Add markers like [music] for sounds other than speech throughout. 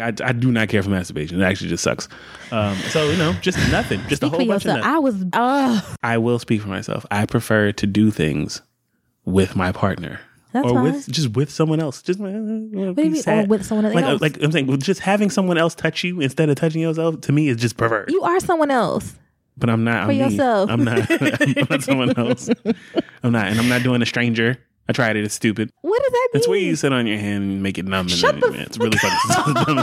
I, I do not care for masturbation. It actually just sucks. Um, so you know, just nothing, just Speak a for whole bunch yourself. of I was. Uh, I will speak for myself. I prefer to do things with my partner. That's or fine. with just with someone else. Just uh, what what do you mean? Or with someone else. like, else? like I'm saying, just having someone else touch you instead of touching yourself to me is just perverse. you are someone else. but I'm not. for I'm me. yourself. I'm not. [laughs] I'm not someone [laughs] else. I'm not, and I'm not doing a stranger. I tried it. It's stupid. What does that mean? It's where you sit on your hand and make it numb. And Shut the man, it's really fucking [laughs] dumb.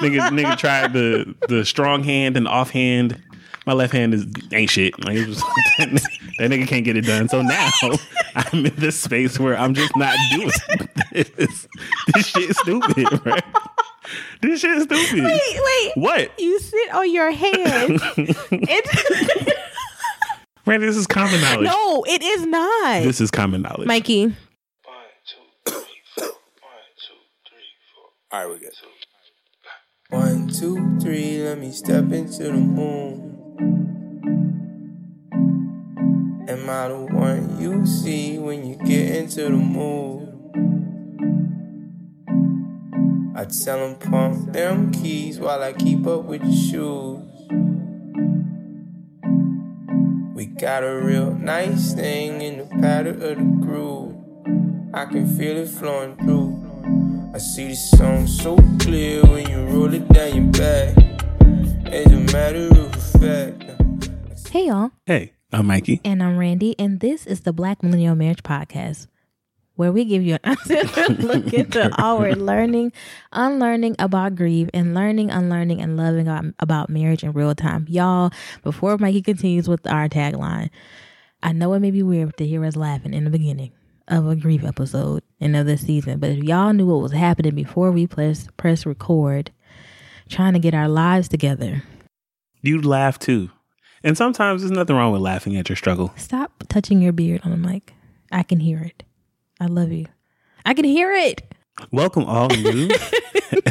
nigga, nigga tried the the strong hand and off hand. My left hand is ain't shit. Like was, [laughs] that, nigga can't get it done. So now [laughs] I'm in this space where I'm just not doing this. This shit is stupid, right? This shit is stupid. Wait, wait. What? You sit on your hand. it, Man, this is common knowledge. no, it is not. This is common knowledge. Mikey, All right, we good. One, two, three, let me step into the moon. Am I the one you see when you get into the mood? I tell them pump them keys while I keep up with your shoes. Got a real nice thing in the pattern of the groove. I can feel it flowing through. I see the song so clear when you roll it down your back. It's a matter of fact. Uh, hey y'all, Hey, I'm Mikey. and I'm Randy, and this is the Black Millennial Marriage Podcast, where we give you an honest [laughs] [laughs] look into our learning, unlearning about grief, and learning, unlearning, and loving about, about marriage in real time. Y'all, before Mikey continues with our tagline, I know it may be weird to hear us laughing in the beginning of a grief episode and of this season, but if y'all knew what was happening before we press press record, trying to get our lives together, you'd laugh too. And sometimes there's nothing wrong with laughing at your struggle. Stop touching your beard on the mic. I can hear it. I love you. I can hear it. Welcome, all [laughs] new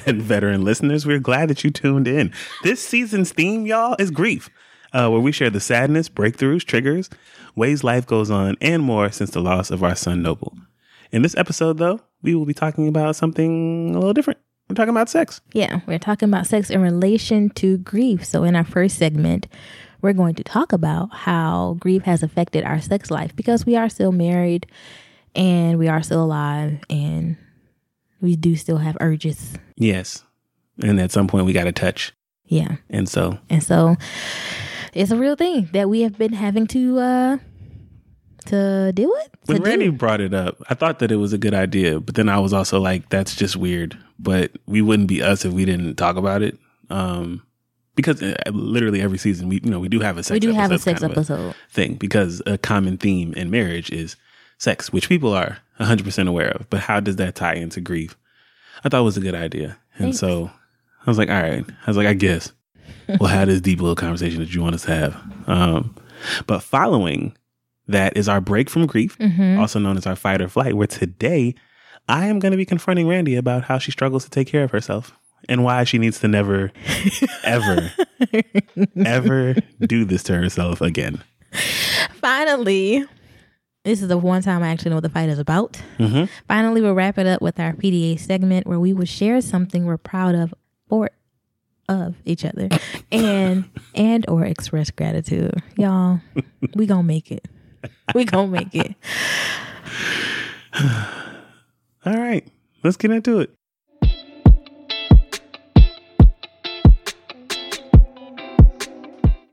and veteran listeners. We're glad that you tuned in. This season's theme, y'all, is grief, uh, where we share the sadness, breakthroughs, triggers, ways life goes on, and more since the loss of our son, Noble. In this episode, though, we will be talking about something a little different. We're talking about sex. Yeah, we're talking about sex in relation to grief. So, in our first segment, we're going to talk about how grief has affected our sex life because we are still married and we are still alive and we do still have urges. Yes. And at some point, we got to touch. Yeah. And so, And so it's a real thing that we have been having to uh to deal with. when to Randy do. brought it up, I thought that it was a good idea, but then I was also like, that's just weird. But we wouldn't be us if we didn't talk about it. Um, because uh, literally every season, we you know we do have a sex. we do have a sex episode. thing because a common theme in marriage is sex, which people are 100 percent aware of. But how does that tie into grief? I thought it was a good idea, and Thanks. so I was like, all right. I was like, I guess [laughs] we'll have this deep little conversation that you want us to have. Um, but following that is our break from grief, Mhm. also known as our fight or flight, where today I am going to be confronting Randy about how she struggles to take care of herself and why she needs to never, [laughs] ever, ever do this to herself again. Finally, this is the one time I actually know what the fight is about. Mm-hmm. Finally, we'll wrap it up with our PDA segment where we will share something we're proud of or of each other [laughs] and and or express gratitude. Y'all, [laughs] we gonna make it. We gonna make it. [sighs] All right. Let's get into it.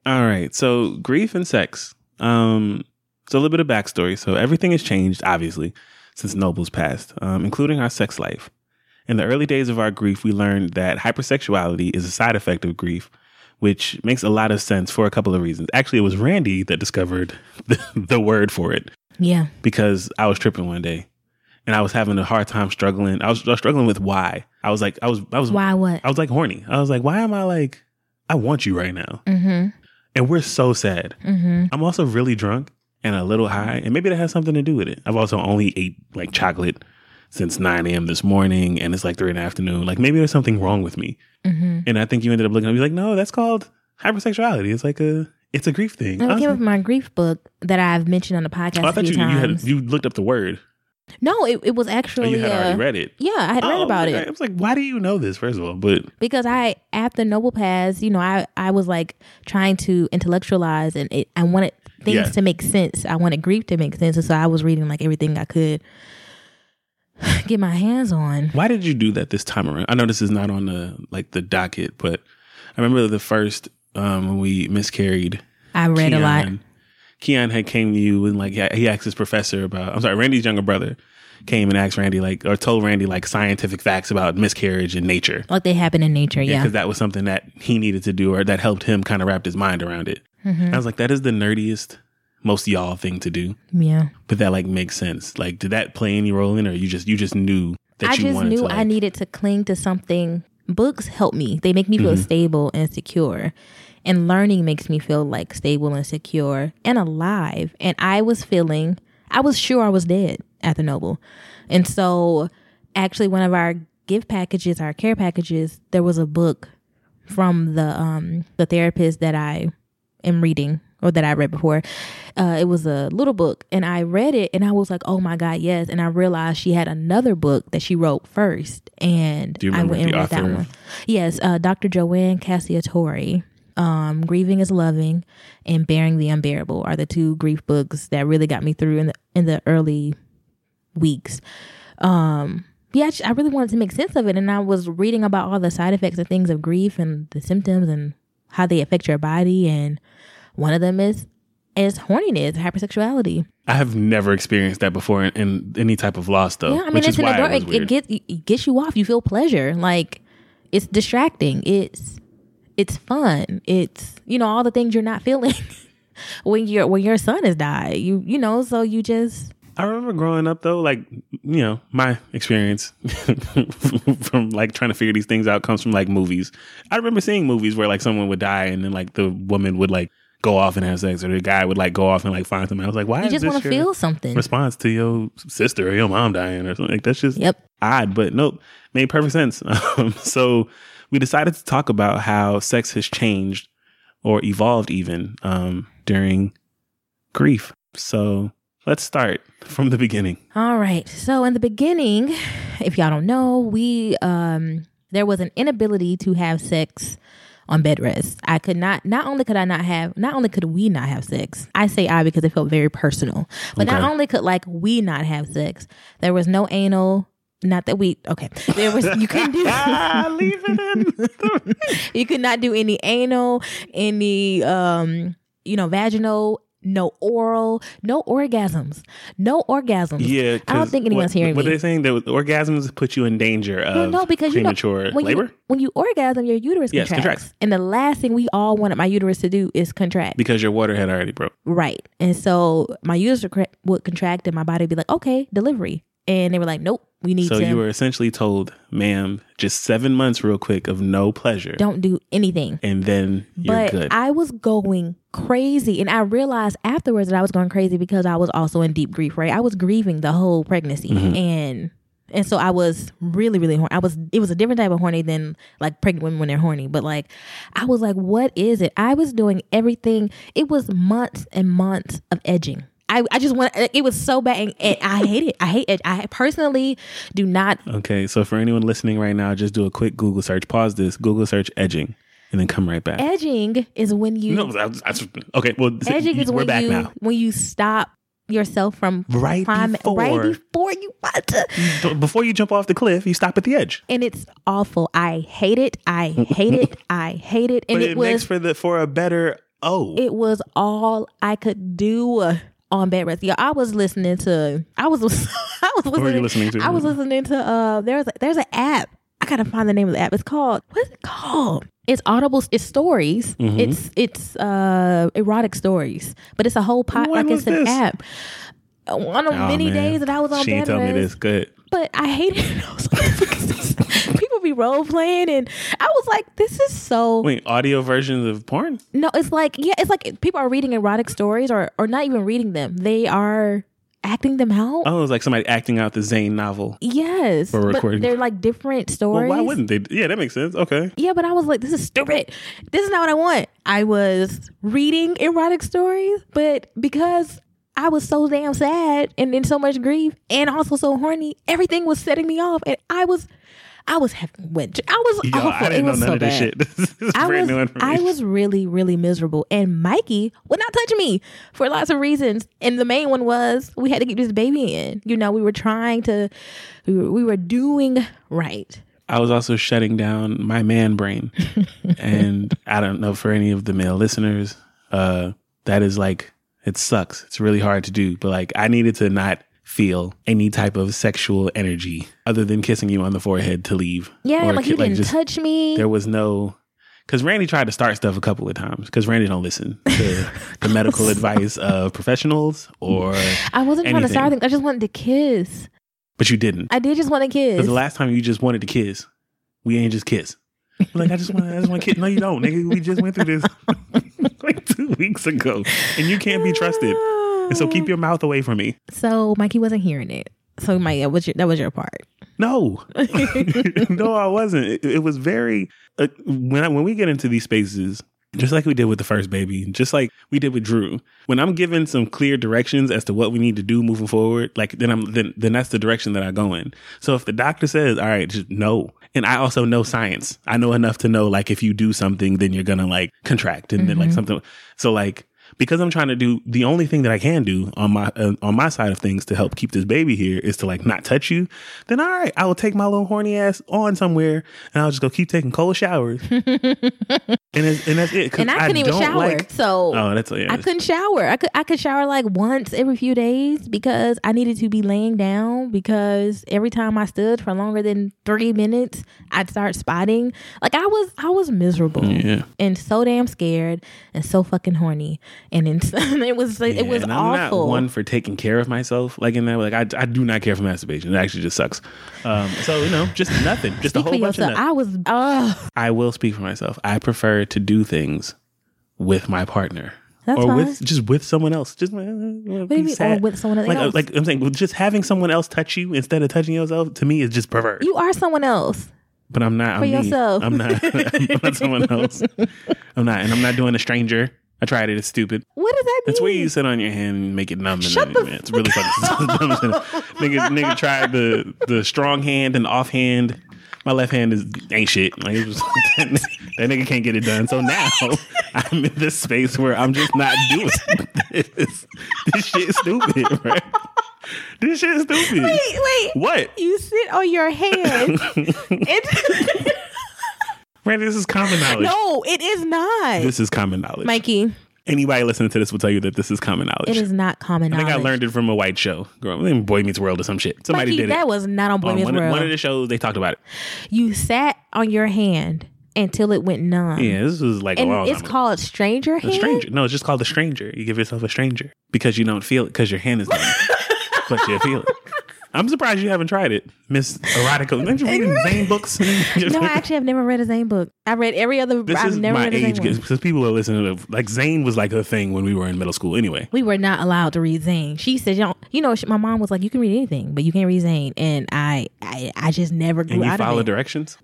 All right. So grief and sex. Um so a little bit of backstory. So everything has changed, obviously, since Noble's passed, um, including our sex life. In the early days of our grief, we learned that hypersexuality is a side effect of grief, which makes a lot of sense for a couple of reasons. Actually, it was Randy that discovered [laughs] the, the word for it Yeah. because I was tripping one day and I was having a hard time struggling. I was, I was struggling with why. I was like, I was, I was, Why what? I was like horny. I was like, why am I like, I want you right now. Mm-hmm. And we're so sad. Mm-hmm. I'm also really drunk and a little high, and maybe that has something to do with it. I've also only ate like chocolate since 9 a.m. this morning, and it's like three in the afternoon. Like maybe there's something wrong with me. Mm-hmm. And I think you ended up looking at me like, no, that's called hypersexuality. It's like a, it's a grief thing. I came up in my grief book that I've mentioned on the podcast oh, I thought you, you had you looked up the word. no, it, it was Oh, actually. you had uh, already read it. Yeah, I had read Oh, about okay. it. I was like, why do you know this? First of all, but because I after Noble Pass, you know, I I was like trying to intellectualize and it, I wanted things Yeah. to make sense. I wanted grief to make sense, and so I was reading like everything I could [sighs] get my hands on. Why did you do that this time around? I know this is not on the like the docket, but I remember the first um when we miscarried. I read a lot. Keon- Keon had came to you and like he asked his professor about. I'm sorry, Randy's younger brother came and asked Randy like or told Randy like scientific facts about miscarriage and nature. Like they happen in nature, yeah. because that was something that he needed to do or that helped him kind of wrap his mind around it. Mm-hmm. I was like, that is the nerdiest, most y'all thing to do, Yeah. but that like makes sense. Like, did that play any role in, it, or you just you just knew that I you just wanted knew to? Like, I needed to cling to something. Books help me. They make me feel Mm-hmm. stable and secure. And learning makes me feel like stable and secure and alive. And I was feeling, I was sure I was dead at the Noble. And so, actually, one of our gift packages, our care packages, there was a book from the um the therapist that I am reading or that I read before. Uh, it was a little book, and I read it, and I was like, "Oh my god, yes!" And I realized she had another book that she wrote first, and I went and read that one. Yes, uh, Dr. Joanne Cacciatore. Um, Grieving is Loving and Bearing the Unbearable are the two grief books that really got me through in the in the early weeks. Um, yeah, I, just- I really wanted to make sense of it, and I was reading about all the side effects and things of grief and the symptoms and how they affect your body, and one of them is is horniness, hypersexuality. I have never experienced that before in, in any type of loss, though. yeah, I mean, which it's an it it, it gets it gets you off. You feel pleasure, like it's distracting. It's it's fun. It's you know all the things you're not [laughs] feeling when your when your son has died. You you know, so you just I remember growing up though, like you know, my experience [laughs] from like trying to figure these things out comes from like movies. I remember seeing movies where like someone would die and then like the woman would like go off and have sex, or the guy would like go off and like find something. I was like, why? you is just want to feel something. response to your sister or your mom dying or something? Like that's just Yep. odd, but nope, made perfect sense. [laughs] Um, so we decided to talk about how sex has changed or evolved even um, during grief. So let's start from the beginning. All right. So in the beginning, if y'all don't know, we um there was an inability to have sex on bed rest. I could not not only could I not have not only could we not have sex. I say I because it felt very personal. But not only could like we not have sex. There was no anal not that we okay. There was you couldn't do ah, [laughs] leave it in. [laughs] you could not do any anal, any um, you know, vaginal, no oral, no orgasms. No orgasms. yeah, I don't think anyone's what, hearing What me. are they saying that orgasms put you in danger of No, no, because you know premature when labor you when you orgasm, your uterus Yes, contracts. contracts. and the last thing we all wanted my uterus to do is contract. because your water had already broke. right, and so my uterus would contract, and my body would be like, "Okay, delivery," and they were like, "Nope, we need to. So to you were essentially told, "Ma'am, just seven months, real quick, of no pleasure, don't do anything." and then you're but good." I was going crazy, and I realized afterwards that I was going crazy because I was also in deep grief. Right, I was grieving the whole pregnancy, Mm-hmm. and and so I was really, really horny. I was. It was a different type of horny than like pregnant women when they're horny. But like, I was like, what is it? I was doing everything. It was months and months of edging. I, I just want it was so bad and, and I hate it. I hate it. I personally do not Okay, so for anyone listening right now, just do a quick Google search. Pause this. Google search edging, and then come right back. edging is when you no, that's, that's okay. Well, edging is we're when you now. when you stop yourself from Right before. right before you want to Before you jump off the cliff, you stop at the edge. and it's awful i hate it i hate it [laughs] i hate it and But it, it, was makes for the for a better Oh, It was all I could do on bed rest. Yeah, I was listening to. I was. [laughs] I was listening. listening to? I was listening to. Uh, there's a, there's an app. I gotta find the name of the app. It's called. What's it called? It's Audible. It's stories. Mm-hmm. It's it's uh erotic stories, but it's a whole pot. When like it's an this? app. One of Oh, many man. days that I was on She tell me this. Good. but I hated it. [laughs] I was like, People be role playing, and I was like, "This is so." Wait, audio versions of porn? No, it's like yeah, it's like people are reading erotic stories, or or not even reading them. They are acting them out. Oh, it's like somebody acting out the Zane novel. yes, For but recording. they're like different Well, stories. why wouldn't they? Yeah, that makes sense. Okay. Yeah, but I was like, this is stupid. This is not what I want. I was reading erotic stories, but because I was so damn sad and in so much grief and also so horny, everything was setting me off, and I was, I was having wet. I was Yo, awful. I didn't it know was none so of this bad. shit. [laughs] This is I brand was, new I was really, really miserable. And Mikey would not touch me for lots of reasons. And the main one was we had to keep this baby in. You know, we were trying to, we were, we were doing right. I was also shutting down my man brain. [laughs] and I don't know for any of the male listeners, uh, that is like, it sucks. It's really hard to do. But like, I needed to not feel any type of sexual energy other than kissing you on the forehead to leave. Yeah, Or like you didn't just- touch me. There was no. Because Randy tried to start stuff a couple of times. Because Randy don't listen to the [laughs] medical advice of professionals, or I wasn't trying to start things. I just wanted to kiss. but you didn't. I did just want to kiss. Because the last time you just wanted to kiss, we ain't just kiss. Like I just want, I just want to kiss. No, you don't, nigga. We just went through this [laughs] like two weeks ago, and you can't be trusted. And [laughs] so keep your mouth away from me. So Mikey wasn't hearing it. So Mike, that was your, that was your part. No, [laughs] no, I wasn't. It, it was very uh, when I, when we get into these spaces, just like we did with the first baby, just like we did with Drew. When I'm given some clear directions as to what we need to do moving forward, like then I'm then then that's the direction that I go in. So if the doctor says, "All right, just no," and I also know science, I know enough to know like if you do something, then you're gonna like contract and then like something. So like because I'm trying to do the only thing that I can do on my uh, on my side of things to help keep this baby here is to like not touch you. Then all right, I will take my little horny ass on somewhere and I'll just go keep taking cold showers. [laughs] and it's, and that's it. And I couldn't even shower. like- so oh, that's yeah. I couldn't shower. I could I could shower like once every few days because I needed to be laying down because every time I stood for longer than three minutes, I'd start spotting. Like I was I was miserable Yeah. and so damn scared and so fucking horny. And it's, [laughs] it was like, it Yeah, was and I'm awful. not one for taking care of myself like in that way. Like I, I do not care for masturbation. It actually just sucks. Um, so you know, just nothing, just a whole bunch of nothing. I was uh I will speak for myself. I prefer to do things with my partner. That's or fine. with just with someone else. Just what do what do you mean or with someone else? Like, like I'm saying, just having someone else touch you instead of touching yourself to me is just perverse. you are someone else. but I'm not. for I'm me. yourself. I'm not. [laughs] I'm not someone else. [laughs] I'm not, and I'm not doing a stranger. I tried it. It's stupid. What does that mean? That's where you sit on your hand and make it numb. And Shut the man, it's really fucking [laughs] dumb. nigga, nigga tried the the strong hand and off hand. My left hand is ain't shit. Like it was, [laughs] that, nigga can't get it done. So now [laughs] I'm in this space where I'm just not doing this. This shit is stupid, right? This shit is stupid. Wait, wait. What? You sit on your hand. and- Randy, this is common knowledge. no, it is not. This is common knowledge. Mikey, Anybody listening to this will tell you that this is common knowledge. it is not common knowledge. I think knowledge. I learned it from a white show. Growing Boy Meets World or some shit. Somebody Mikey, did that it. was not on Boy Meets one, of- World. one of the shows, they talked about it. you sat on your hand until it went numb. Yeah, this was like a And long it's time ago. called stranger A hand. stranger. No, it's just called the stranger. You give yourself a stranger because you don't feel it because your hand is numb, [laughs] but you feel it. I'm surprised you haven't tried it, Miss Erotica. Aren't you reading Zane books? [laughs] No, I actually have never read a Zane book. I read every other. this I've is never my read age because people are listening to like Zane was like a thing when we were in middle school. Anyway, We were not allowed to read Zane. She said, "You, don't, you know." She, my mom was like, "You can read anything, but you can't read Zane." And I, I, I just never grew and you out follow of it. directions.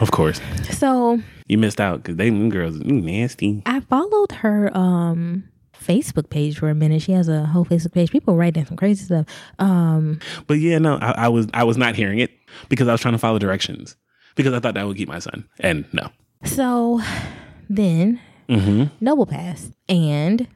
Of course, [laughs] So you missed out because they them girls nasty. I followed her um Facebook page for a minute. She has a whole Facebook page. People write down some crazy stuff. Um, But yeah, no, I, I was I was not hearing it because I was trying to follow directions because I thought that would keep my son. And no, so then mm-hmm. Noble passed, and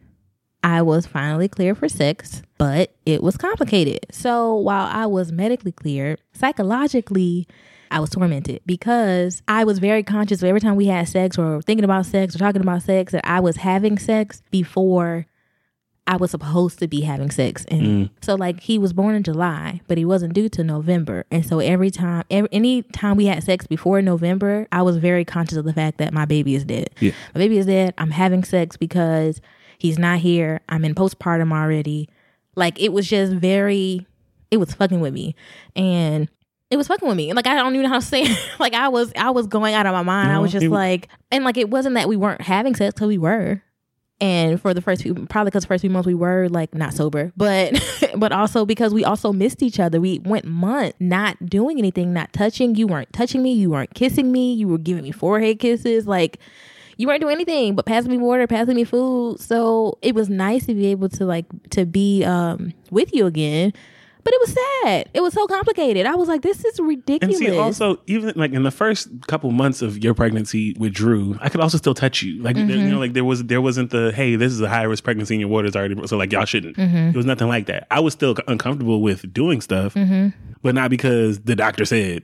I was finally clear for sex, but it was complicated. So while I was medically cleared, psychologically, I was tormented because I was very conscious of every time we had sex or thinking about sex or talking about sex that I was having sex before I was supposed to be having sex. And mm. so like he was born in July, but he wasn't due to November. And so every time every any time we had sex before November, I was very conscious of the fact that my baby is dead. Yeah. My baby is dead. I'm having sex because he's not here. I'm in postpartum already. Like it was just very it was fucking with me. And it was fucking with me. Like I don't even know how to say it. [laughs] like I was I was going out of my mind. I was just it- like and like it wasn't that we weren't having sex because we were. And for the first few probably because the first few months we were like not sober, but [laughs] but also because we also missed each other. We went months not doing anything, not touching. You weren't touching me, you weren't kissing me, you were giving me forehead kisses, like you weren't doing anything but passing me water, passing me food. So it was nice to be able to like to be um with you again. But it was sad. It was so complicated. I was like, this is ridiculous. And see, also, even like in the first couple months of your pregnancy with Drew, I could also still touch you. Like, there- you Mm-hmm. know, like there was there wasn't the hey, this is a high risk pregnancy and your water's already so like y'all shouldn't. Mm-hmm. It was nothing like that. I was still uncomfortable with doing stuff, Mm-hmm. but not because the doctor said.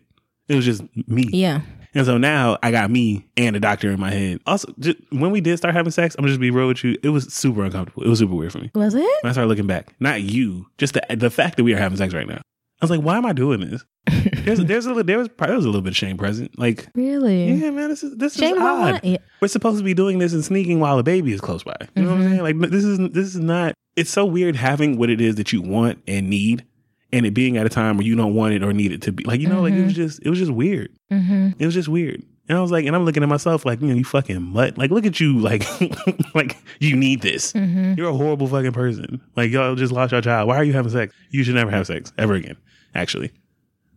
It was just me. yeah. And so now I got me and the doctor in my head. Also, just, when we did start having sex, I'm just be real with you. It was super uncomfortable. It was super weird for me. Was it? When I started looking back, not you, just the the fact that we are having sex right now. I was like, why am I doing this? [laughs] There's there's a little there was probably there was a little bit of shame present. Like, Really? yeah, man, this is this Shame is odd. Yeah. We're supposed to be doing this and sneaking while a baby is close by. You know what I'm mm-hmm. saying? Like, this is this is not. It's so weird having what it is that you want and need, and it being at a time where you don't want it or need it to be. Like, you know, like it was just it was just weird. Mm-hmm. It was just weird. And I was like, and I'm looking at myself like, you know, you fucking mutt. Like, look at you, like, [laughs] like you need this. Mm-hmm. You're a horrible fucking person. Like, y'all just lost your child. Why are you having sex? You should never have sex ever again, actually,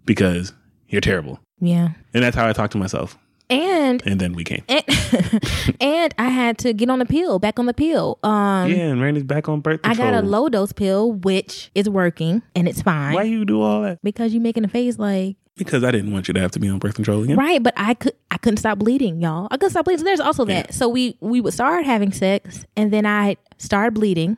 because you're terrible. Yeah. And that's how I talk to myself. And And then we came. and, [laughs] and I had to get on the pill, back on the pill. Um yeah, and Randy's back on birth control. I got a low dose pill, which is working and it's fine. Why you do all that? Because you making a face like Because I didn't want you to have to be on birth control again. right, but I could I couldn't stop bleeding, y'all. I couldn't stop bleeding. So there's also that. So we we would start having sex, and then I started bleeding.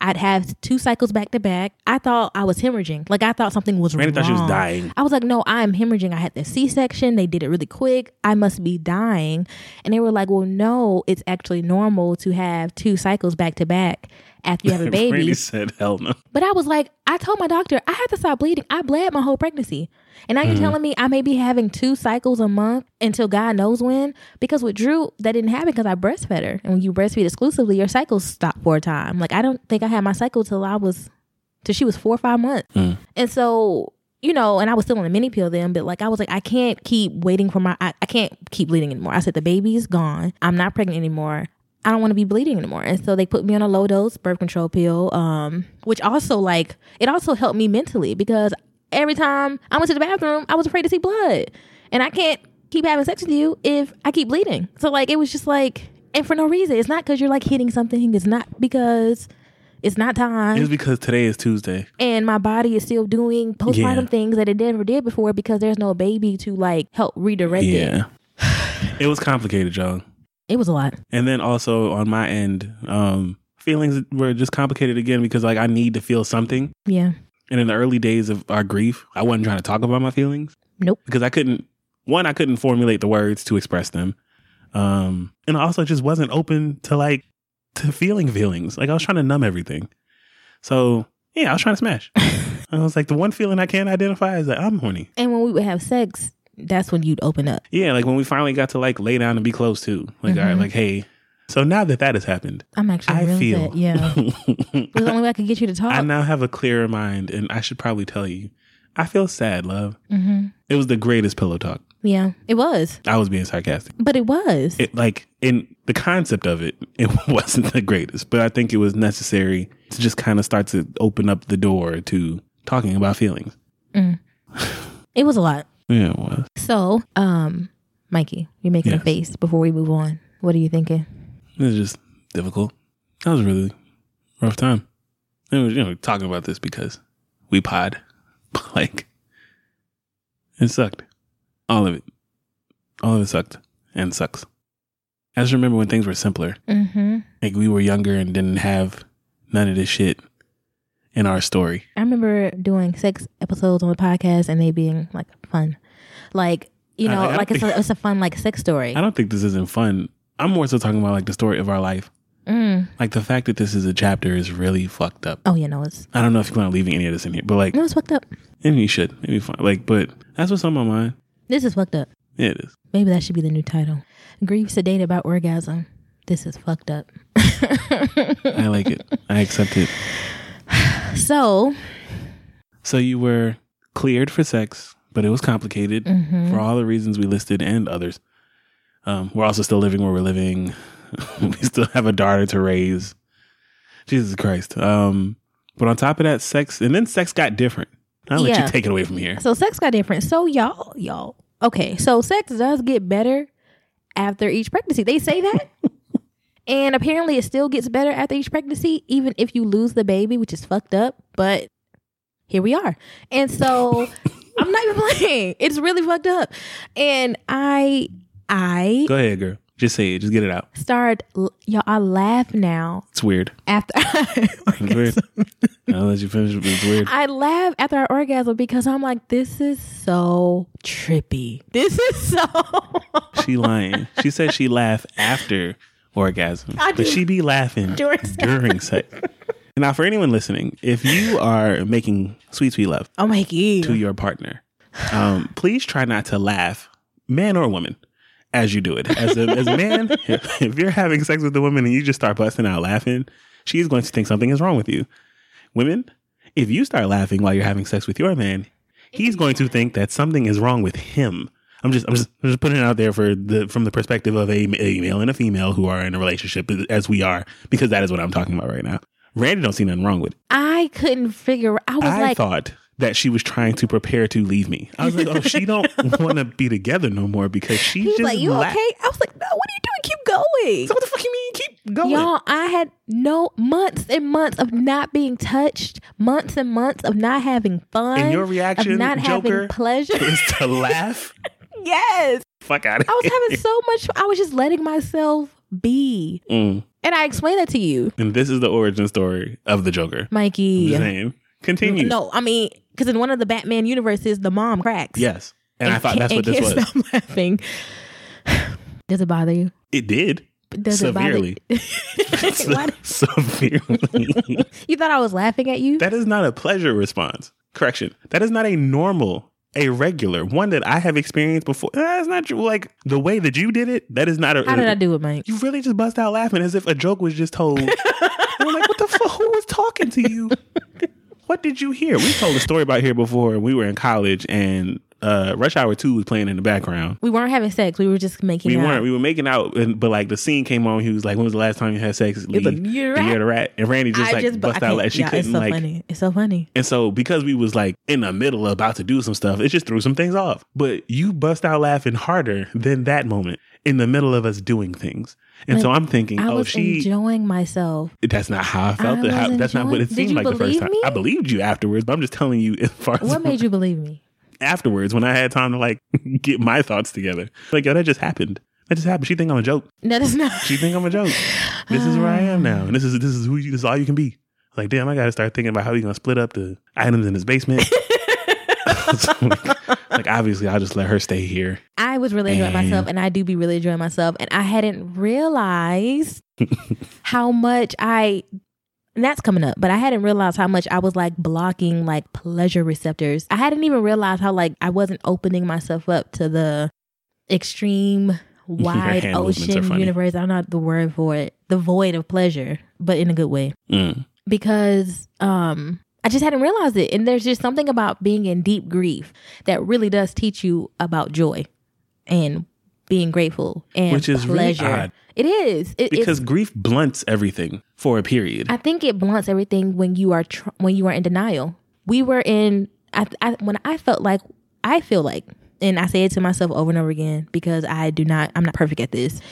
I'd have two cycles back to back. I thought I was hemorrhaging. Like I thought something was Randy wrong. thought she was dying. I was like, no, I'm hemorrhaging. I had the C section. They did it really quick. I must be dying. And they were like, well, no, it's actually normal to have two cycles back to back after you have a [laughs] baby. Randy said, hell no. But I was like, I told my doctor I had to stop bleeding. I bled my whole pregnancy. And now you're Mm-hmm. telling me I may be having two cycles a month until God knows when? Because with Drew, that didn't happen because I breastfed her. And when you breastfeed exclusively, your cycles stop for a time. Like, I don't think I had my cycle till I was, till she was four or five months. Mm. And so, you know, and I was still on a mini pill then, but like, I was like, I can't keep waiting for my, I, I can't keep bleeding anymore. I said, the baby's gone. I'm not pregnant anymore. I don't want to be bleeding anymore. And so they put me on a low dose birth control pill, um, which also like it also helped me mentally because every time I went to the bathroom, I was afraid to see blood. And I can't keep having sex with you if I keep bleeding. So like it was just like and for no reason. It's not because you're like hitting something. It's not because it's not time It's because today is Tuesday. and my body is still doing postpartum Yeah. things that it never did before because there's no baby to like help redirect it. Yeah. [sighs] it was complicated, y'all. It was a lot. And then also on my end, um, feelings were just complicated again because like I need to feel something. Yeah. And in the early days of our grief, I wasn't trying to talk about my feelings Nope. because I couldn't. One, I couldn't formulate the words to express them, um, and I also just wasn't open to like to feeling feelings. Like I was trying to numb everything. So yeah, I was trying to smash. [laughs] I was like, the one feeling I can't identify is that I'm horny. And when we would have sex, that's when you'd open up. Yeah, like when we finally got to like lay down and be close to, like, all right, like, hey. So now that that has happened, I'm actually I real feel. sad. Yeah. [laughs] It was the only way I could get you to talk. I now have a clearer mind, and I should probably tell you, I feel sad, love. hmm It was the greatest pillow talk. Yeah, it was, I was being sarcastic. but it was. It like in the concept of it, [laughs] it wasn't the greatest, but I think it was necessary to just kind of start to open up the door to talking about feelings. it was a lot. Yeah, it was. So, um, Mikey, you're making Yes. a face before we move on. What are you thinking? It's just difficult. That was a really rough time. It was, you know, talking about this because we pod, [laughs] but like, it sucked. All of it. All of it sucked and sucks. I just remember when things were simpler. Mm-hmm. Like we were younger and didn't have none of this shit in our story. I remember doing sex episodes on the podcast and they being like fun. Like you know, like- I like it's a, it's a fun like sex story. I don't think this isn't fun. I'm more so talking about like the story of our life. Mm. Like the fact that this is a chapter is really fucked up. Oh yeah, no, it's I don't know if you on leaving any of this in here, but like, no, it's fucked up. maybe you should. Maybe fine. Like, but that's what's on my mind. This is fucked up. Yeah, it is. Maybe that should be the new title. Grief sedated about orgasm. This is fucked up. [laughs] I like it. I accept it. [sighs] So So you were cleared for sex, but it was complicated Mm-hmm. for all the reasons we listed and others. Um, we're also still living where we're living. [laughs] we still have a daughter to raise. Jesus Christ. Um, but on top of that, sex, and then sex got different. I'll let you take it away from here. so sex got different. So y'all, y'all. Okay, so sex does get better after each pregnancy. They say that. [laughs] and apparently it still gets better after each pregnancy, even if you lose the baby, which is fucked up. But here we are. And so [laughs] I'm not even playing. It's really fucked up. And I I Go ahead, girl. Just say it. Just get it out. start y'all I laugh now It's weird. after [laughs] It's weird. I'll let you finish. but It's weird. I laugh after our orgasm because I'm like, this is so trippy. This is so [laughs] She lying. She said she laughed after orgasm, I but do. she be laughing During sex. during sex. Now, for anyone listening, if you are making sweet, sweet love Oh my god. to your partner, um, please try not to laugh, man or woman, as you do it. As a, as a man, [laughs] if you're having sex with a woman and you just start busting out laughing, she's going to think something is wrong with you. Women, if you start laughing while you're having sex with your man, he's going to think that something is wrong with him. I'm just, I'm just, I'm just putting it out there for the from the perspective of a, a male and a female who are in a relationship as we are, because that is what I'm talking about right now. Randy don't see nothing wrong with it. I couldn't figure out. I was like, I like thought that she was trying to prepare to leave me. I was like, oh, she don't [laughs] want to be together no more because she's he just like, You la- okay? I was like, No, what are you doing? Keep going. So what the fuck you mean? Keep going. Y'all, I had no months and months of not being touched, months and months of not having fun. And your reaction, of not Joker, having [laughs] pleasure. is to laugh. [laughs] yes. fuck out of I was having so much I was just letting myself be. Mm. And I explained that to you, And this is the origin story of the Joker. Mikey. saying. Continue. No, I mean, because in one of the Batman universes, the mom cracks. Yes. And, I thought that's what this was. Stop laughing. Does it bother you? It did. Does Severely. it bother? [laughs] Why- [laughs] Severely. you thought I was laughing at you? that is not a pleasure response. Correction. That is not a normal, a regular one that I have experienced before. That's not true. Like the way that you did it, that is not a. How did I do it, Mike? You really just bust out laughing as if a joke was just told. I'm like, what the fuck? Who was talking to you? [laughs] What did you hear? We told a story about here before. We were in college and uh, Rush Hour 2 was playing in the background. We weren't having sex. We were just making We out. weren't. We were making out, and, but like the scene came on. He was like, "When was the last time you had sex?" Lee, a year the rat. the rat. And Randy just I like just bust out. Like she yeah, it's couldn't so like. funny. It's so funny. And so because we was like in the middle of about to do some stuff, it just threw some things off. But you bust out laughing harder than that moment in the middle of us doing things. And so I'm thinking, I oh, was she. enjoying myself. that's not how I felt. I How- that's not what it seemed like the first time. me? I believed you afterwards, but I'm just telling you as far as What made you believe me? Afterwards when I had time to like [laughs] get my thoughts together. Like, yo, that just happened. That just happened. She think I'm a joke. No, that's not. She think I'm a joke. This is where I am now, and this is this is who you. This is all you can be. Like, damn, I got to start thinking about how we gonna split up the items in his basement. [laughs] [laughs] So, like, like, obviously, I'll just let her stay here. I was really enjoying And- myself, and I do be really enjoying myself, and I hadn't realized how much I. And that's coming up, but I hadn't realized how much I was like blocking like pleasure receptors. I hadn't even realized how like I wasn't opening myself up to the extreme [laughs] wide hand movements are ocean universe. I don't know the word for it. The void of pleasure, but in a good way. Mm. because um I just hadn't realized it. And there's just something about being in deep grief that really does teach you about joy and being grateful and Which is really pleasure. odd. It is. It, Because grief blunts everything for a period. I think it blunts everything when you are tr- when you are in denial. We were in I, I when I felt like I feel like and I say it to myself over and over again because I do not I'm not perfect at this.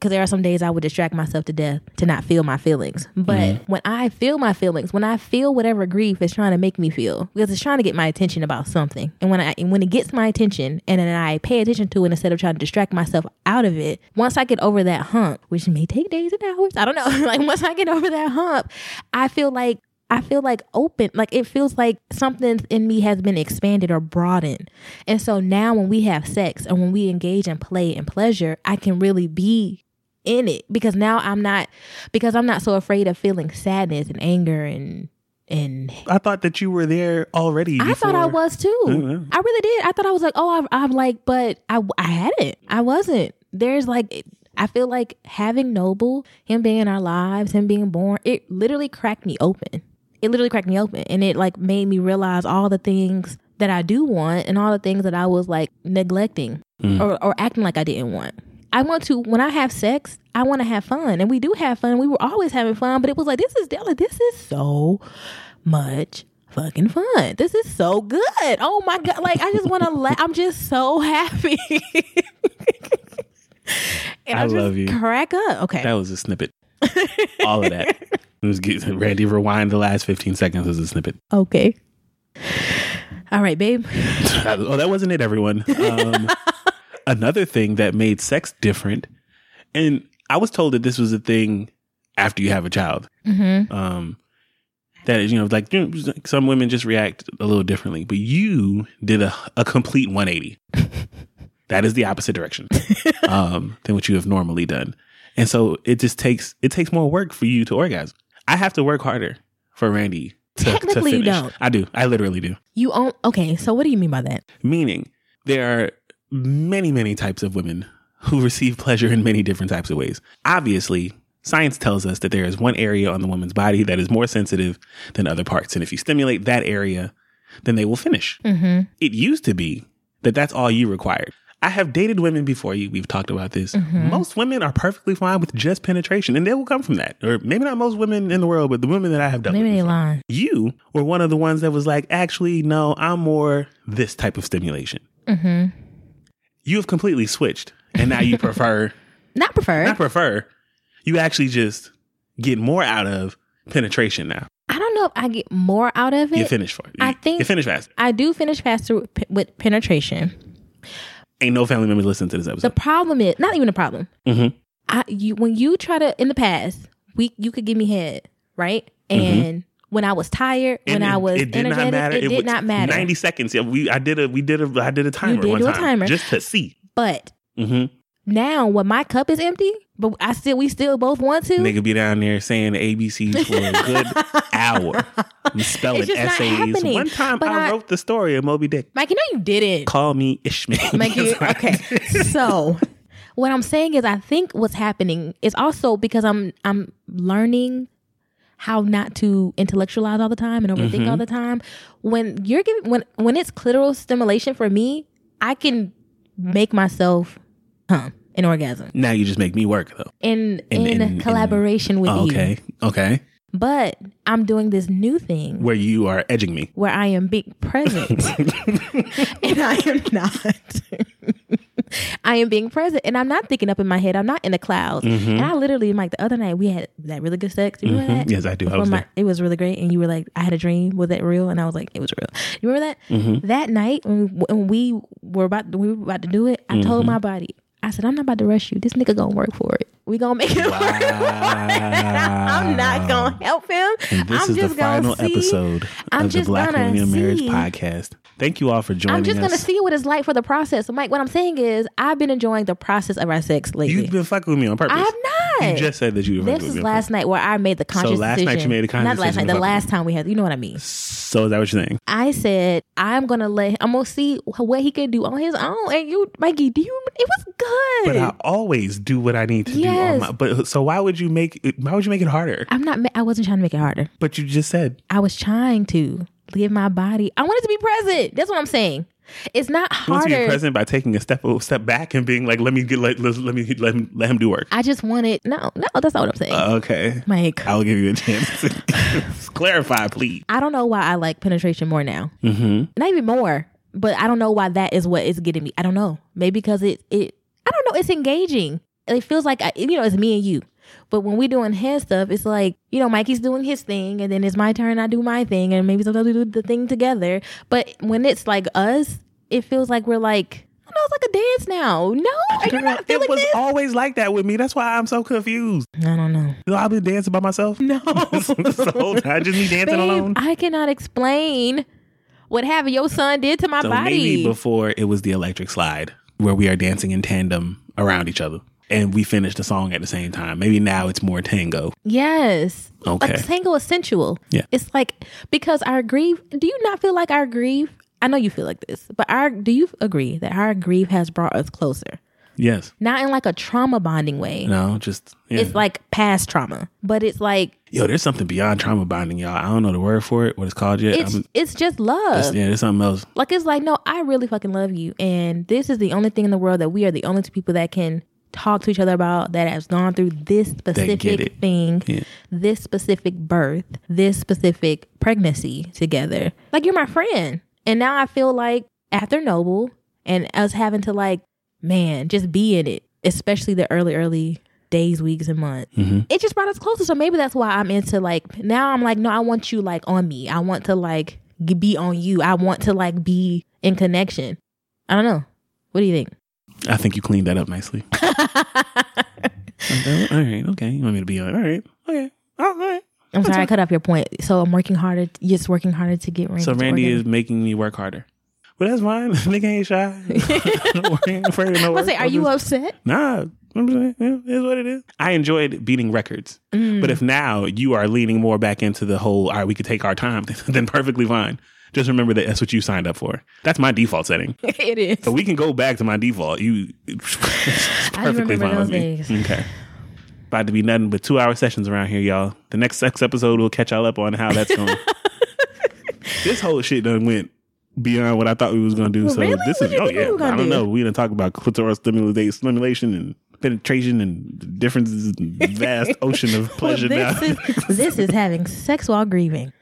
Because there are some days I would distract myself to death to not feel my feelings. But Mm-hmm. when I feel my feelings, when I feel whatever grief is trying to make me feel, because it's trying to get my attention about something, and when I and when it gets my attention, and then I pay attention to it instead of trying to distract myself out of it, once I get over that hump, which may take days and hours, I don't know. [laughs] like once I get over that hump, I feel like I feel like open, like it feels like something in me has been expanded or broadened. And so now when we have sex and when we engage in play and pleasure, I can really be in it because now I'm not because I'm not so afraid of feeling sadness and anger and and I thought that you were there already. I thought I was too. Mhm. I really did. I thought I was like, oh, I, I'm like, but I, I hadn't. I wasn't. There's like, I feel like having Noble, him being in our lives, him being born, it literally cracked me open. It literally cracked me open, and it like made me realize all the things that I do want and all the things that I was like neglecting or, or acting like I didn't want. I want to when I have sex, I want to have fun, and we do have fun. We were always having fun, but it was like this is Della. this is so much fucking fun. This is so good. Oh my god! Like I just want to. [laughs] La- I'm just so happy. [laughs] and I just love you. Crack up. Okay. That was a snippet. All of that. It was good. Randy rewind the last 15 seconds as a snippet. okay. All right, babe. [laughs] oh, that wasn't it, everyone. Um, another thing that made sex different, and I was told that this was a thing after you have a child. Mm-hmm. Um, that is, you know, like you know, some women just react a little differently, but you did a, a complete 180. [laughs] that is the opposite direction um, than what you have normally done, and so it just takes it takes more work for you to orgasm. I have to work harder for Randy to, to Technically, you don't. I do. I literally do. You own. Okay. So what do you mean by that? Meaning, there are many, many types of women who receive pleasure in many different types of ways. Obviously, science tells us that there is one area on the woman's body that is more sensitive than other parts. And if you stimulate that area, then they will finish. Mm-hmm. It used to be that that's all you required. I have dated women before you. We've talked about this. Mm-hmm. Most women are perfectly fine with just penetration, and they will come from that. Or maybe not most women in the world, but the women that I have done. Maybe they lying. you were one of the ones that was like, actually, no, I'm more this type of stimulation. Mm-hmm. You have completely switched, and now you [laughs] prefer, Not prefer not prefer, you actually just get more out of penetration now. I don't know if I get more out of it. You finish for. I think- you finish faster. I do finish faster with, with penetration. Ain't no family members listening to this episode. The problem is not even a problem. Mhm. I you when you try to in the past we you could give me head right and when I was tired when Mm-hmm. I was it did energetic not matter. it, did was not matter. Ninety seconds. Yeah, we. I did a. We did a. I did a timer You did one do a timer. just to see. but hmm now when my cup is empty, but I still we still both want to. Nigga be down there saying the ABCs for a good [laughs] hour. I'm spelling It's just not essays. One time But I, I- wrote the story of Moby Dick. Mike, you know you didn't. Call me Ishmael. [laughs] Mike, you, That's what I okay. so what I'm saying is I think what's happening is also because I'm I'm learning how not to intellectualize all the time and overthink Mm-hmm. all the time. When you're giving when when it's clitoral stimulation for me, I can make myself come an orgasm Now you just make me work though. in In- in, in- in- collaboration with Oh, you. okay. Okay. But I'm doing this new thing Where you are edging me. where I am being present [laughs] [laughs] and I am not. I am being present and I'm not thinking up in my head. I'm not in the clouds. And I literally, like the other night, we had that really good sex. You remember that? Mm-hmm. Yes, I do. I was my-. It was really great. And you were like, I had a dream. Was that real? And I was like, it was real. You remember that? Mm-hmm. That night when we, when we were about we were about to do it, I told Mm-hmm. my body, I said, I'm not about to rush you. This nigga gonna work for it. We gonna make it work. [laughs] I'm not gonna help him. And this I'm is the just gonna final see- episode I'm of the Black gonna Millennial Marriage. Podcast. Thank you all for joining I'm just us. gonna see what it's like for the process. So, Mike, what I'm saying is, I've been enjoying the process of our sex lately. You've been fucking with me on purpose. I have not. You just said that you this is last night where I made the conscious So last decision. night you made a conscious Not last night. The last time we had. You know what I mean. So is that what you're saying? I said I'm gonna let. I'm gonna see what he can do on his own. And you, Mikey, do you? It was good. But I always do what I need to do. Yes. On my, but so why would you make why would you make it harder? I'm not. I wasn't trying to make it harder. But you just said I was trying to give my body. I wanted to be present. That's what I'm saying. It's not you want to be present by taking a step a step back and being like, let me get let, let, let me let him let him do work. I just wanted. No, no, that's not what I'm saying. Uh, okay, Mike, I'll give you a chance. to [laughs] [laughs] Clarify, please. I don't know why I like penetration more now. Mm-hmm. Not even more, but I don't know why that is what is getting me. I don't know. Maybe because it it I don't know. It's engaging. It feels like I, you know it's me and you. But when we doing head stuff, it's like you know Mikey's doing his thing, and then it's my turn. I do my thing, and maybe sometimes we do the thing together. But when it's like us, it feels like we're like I don't feels like a dance now. No, are you Girl, not it was this? always like that with me. That's why I'm so confused. I don't know. Know, I've been dancing by myself. No. [laughs] time, I just be dancing Babe, alone. I cannot explain what having your son did to my So body. maybe before it was the electric slide, where we are dancing in tandem around each other, and we finish the song at the same time. Maybe now it's more tango. yes. Okay. Like tango is sensual. Yeah. It's like because our grief. Do you not feel like our grief? I know you feel like this, but our do you agree that our grief has brought us closer? Yes. Not in like a trauma bonding way. No. Just yeah. It's like past trauma, but it's like yo. There's something beyond trauma bonding, y'all. I don't know the word for it. What it's called yet? it's it's just love. it's- yeah. There's something else. Like it's like, no, I really fucking love you. And this is the only thing in the world that we are the only two people that can talk to each other about that has gone through this specific thing, Yeah. this specific birth, this specific pregnancy together. Like you're my friend. And now I feel like after Noble and us having to like, man, just be in it, especially the early, early days, weeks, and months. Mhm. It just brought us closer. So maybe that's why I'm into like now I'm like, no, I want you like on me. I want to like be on you. I want to like be in connection. I don't know. What do you think? I think you cleaned that up nicely. [laughs] All right. Okay. You want me to be on? All right. Okay. All right. I'm sorry, I cut off your point. So I'm working harder, just working harder to get Randy. So Randy is making me work harder. But that's fine. [laughs] Nigga ain't shy. [laughs] ain't afraid of no I say, are I'm you upset? Nah. I'm saying, yeah, it is what it is. I enjoyed beating records. Mm. But if now you are leaning more back into the whole, all right, we could take our time, then perfectly fine. Just remember that that's what you signed up for. That's my default setting. [laughs] it is. So we can go back to my default. You [laughs] perfectly remember fine with me. days. Okay. About to be nothing but two hour sessions around here, y'all. The next sex episode will catch y'all up on how that's going. [laughs] this whole shit done went beyond what I thought we was gonna do. So Really? this What is oh yeah. I don't do? know. We done talk about clitoral stimulation, stimulation and penetration and the differences in the vast ocean of Well, pleasure now. this is this is having sex while grieving.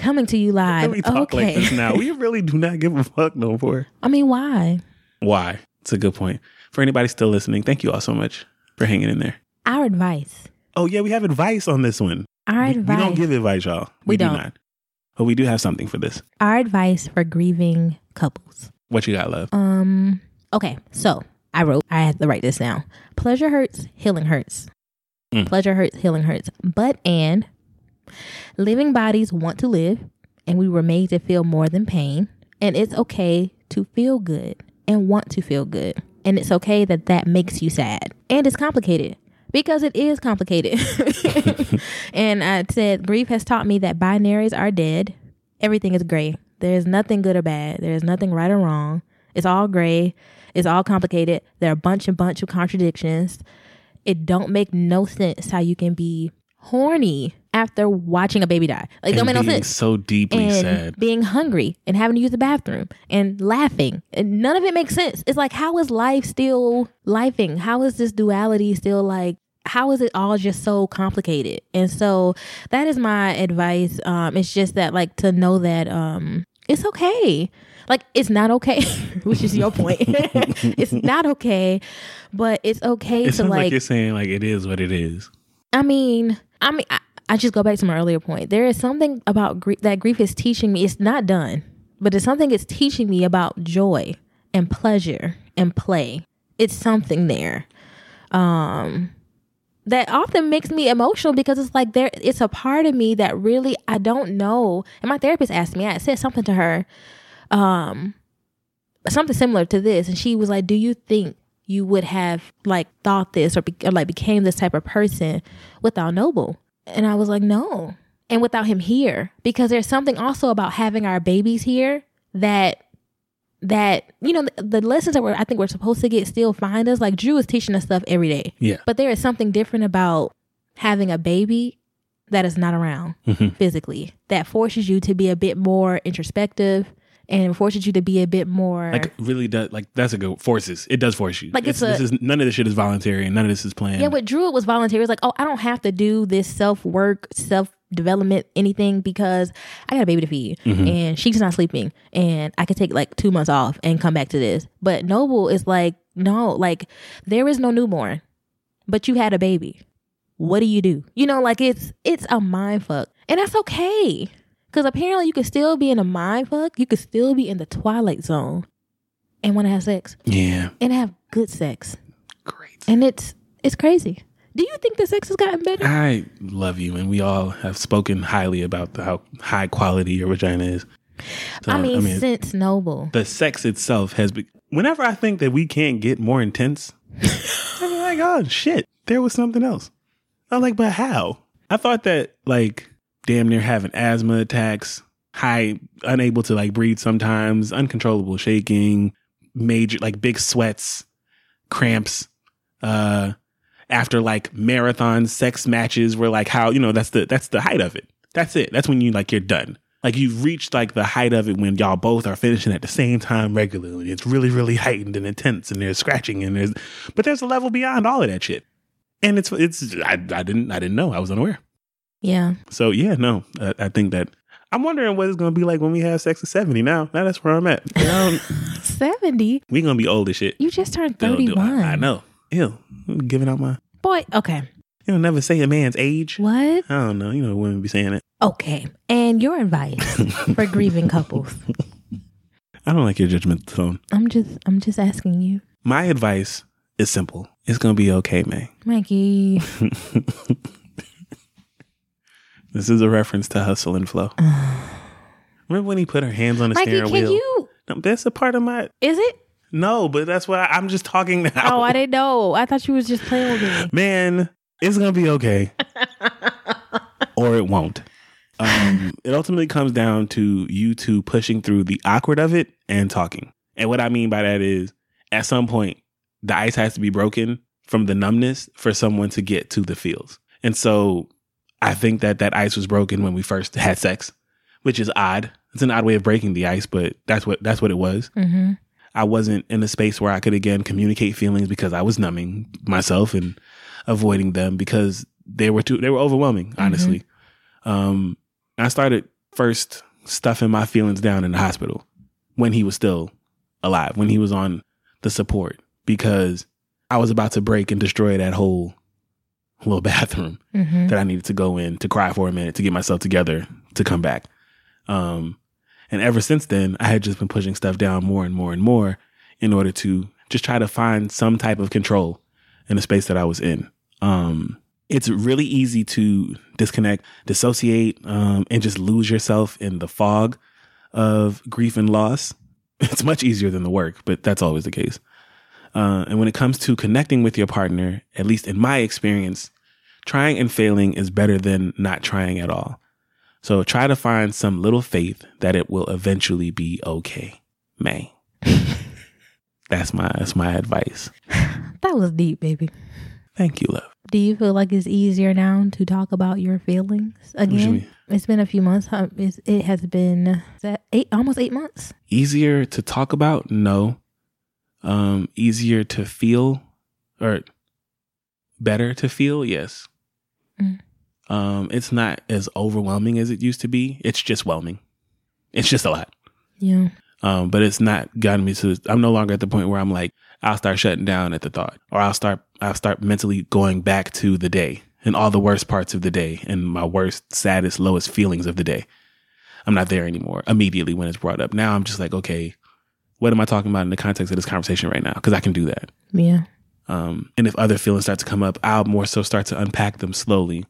Coming to you live. me talk like okay. this now. We [laughs] really do not give a fuck no more. I mean, why? Why? It's a good point. For anybody still listening, thank you all so much for hanging in there. Our advice. Oh yeah, we have advice on this one. Our We- advice. We don't give advice, y'all. We do don't. not. But we do have something for this. our advice for grieving couples. What you got, love? Um. Okay. So I wrote. I had to write this down. Pleasure hurts. Healing hurts. Mm. Pleasure hurts. Healing hurts. But and living bodies want to live, and we were made to feel more than pain. And it's okay to feel good and want to feel good. And it's okay that that makes you sad. And it's complicated because it is complicated. [laughs] and I said, grief has taught me that binaries are dead. Everything is gray. There's nothing good or bad. There's nothing right or wrong. It's all gray. It's all complicated. There are a bunch and bunch of contradictions. It don't make no sense how you can be horny after watching a baby die. Like, don't make no sense so deeply and sad. being hungry and having to use the bathroom and laughing. And none of it makes sense. It's like, how is life still lifing? How is this duality still like, how is it all just so complicated? And so that is my advice. Um, it's just that like to know that um it's okay. Like it's not okay, [laughs] which is your point. [laughs] it's not okay, but it's okay It to like, like you're saying like it is what it is. I mean, I mean, I, I just go back to my earlier point. There is something about grief that grief is teaching me. It's not done, but it's something it's teaching me about joy and pleasure and play. It's something there, um, that often makes me emotional because it's like there. It's a part of me that really I don't know. And my therapist asked me. I said something to her, um, something similar to this, and she was like, "Do you think?" you would have like thought this or, be, or like became this type of person without Noble. And I was like, no. And without him here, because there's something also about having our babies here that that you know the, the lessons that we're I think we're supposed to get still find us. Like Drew is teaching us stuff every day, Yeah. but there is something different about having a baby that is not around Mhm. physically that forces you to be a bit more introspective and forces you to be a bit more Like really does like that's a good forces. It does force you. Like, it's a- this is none of this shit is voluntary and none of this is planned. Yeah, what Drew, it was voluntary. It's like, oh, I don't have to do this self work, self development, anything because I got a baby to feed mm-hmm. and she's not sleeping and I could take like two months off and come back to this. But Noble is like, no, like there is no newborn, but you had a baby. What do you do? You know, like it's it's a mind fuck, and that's okay. Because apparently you could still be in a mind fuck. You could still be in the twilight zone and want to have sex Yeah. and have good sex. Great. And it's it's crazy. Do you think the sex has gotten better? I love you, and we all have spoken highly about the, how high quality your vagina is. So, I, mean, since Noble. the sex itself has been. Whenever I think that we can't get more intense, I'm like, oh shit, there was something else. I'm like, but how? I thought that like damn near having asthma attacks, high, unable to like breathe sometimes, uncontrollable shaking, major like big sweats, cramps, uh, after like marathon sex matches were like how, you know, that's the that's the height of it. That's it. That's when you like you're done. Like you've reached like the height of it when y'all both are finishing at the same time regularly. It's really, really heightened and intense and there's scratching and there's but there's a level beyond all of that shit. And it's it's I, I didn't I didn't know. I was unaware. Yeah. So yeah, no, I, I think that I'm wondering what it's gonna be like when we have sex at 70 now. Now that's where I'm at. 70? [laughs] We're gonna be old as shit. You just turned Do- do- 31. I, I know. Ew. I'm giving out my Boy, okay. you don't never say a man's age. What? I don't know. You know women be saying it. Okay. And your advice for [laughs] grieving couples. I don't like your judgment tone. I'm just I'm just asking you. My advice is simple. It's gonna be okay, man. Mikey. [laughs] This is a reference to Hustle and Flow. [sighs] Remember when he put her hands on the Mikey, steering can wheel? you No, that's a part of my is it? no, but that's why I'm just talking now. Oh, I didn't know. I thought you was just playing with me. [laughs] Man, it's gonna be okay, [laughs] or it won't. Um, it ultimately comes down to you two pushing through the awkward of it and talking. And what I mean by that is, at some point, the ice has to be broken from the numbness for someone to get to the feels. And so, I think that that ice was broken when we first had sex, which is odd. It's an odd way of breaking the ice, but that's what that's what it was. Mm-hmm. I wasn't in a space where I could again communicate feelings because I was numbing myself and avoiding them because they were too they were overwhelming, honestly. Um I started first stuffing my feelings down in the hospital when he was still alive, when he was on the support because I was about to break and destroy that whole little [laughs] bathroom Mm-hmm. that I needed to go in to cry for a minute to get myself together to come back. Um, and ever since then, I had just been pushing stuff down more and more and more in order to just try to find some type of control in the space that I was in. Um, it's really easy to disconnect, dissociate, um, and just lose yourself in the fog of grief and loss. [laughs] It's much easier than the work, but that's always the case. Uh, and when it comes to connecting with your partner, at least in my experience, trying and failing is better than not trying at all. So try to find some little faith that it will eventually be okay. May. [laughs] that's my that's my advice. That was deep, baby. Thank you, love. Do you feel like it's easier now to talk about your feelings again? mean? It's been a few months. It has been eight, almost eight months. Easier to talk about? No. Um, easier to feel or better to feel? Yes. Mm. Um, it's not as overwhelming as it used to be. It's just whelming. It's just a lot. Yeah. Um, but it's not gotten me to. I'm no longer at the point where I'm like, I'll start shutting down at the thought, or I'll start, I'll start mentally going back to the day and all the worst parts of the day and my worst, saddest, lowest feelings of the day. I'm not there anymore immediately when it's brought up. Now I'm just like, okay, what am I talking about in the context of this conversation right now? Because I can do that. Yeah. Um, and if other feelings start to come up, I'll more so start to unpack them slowly,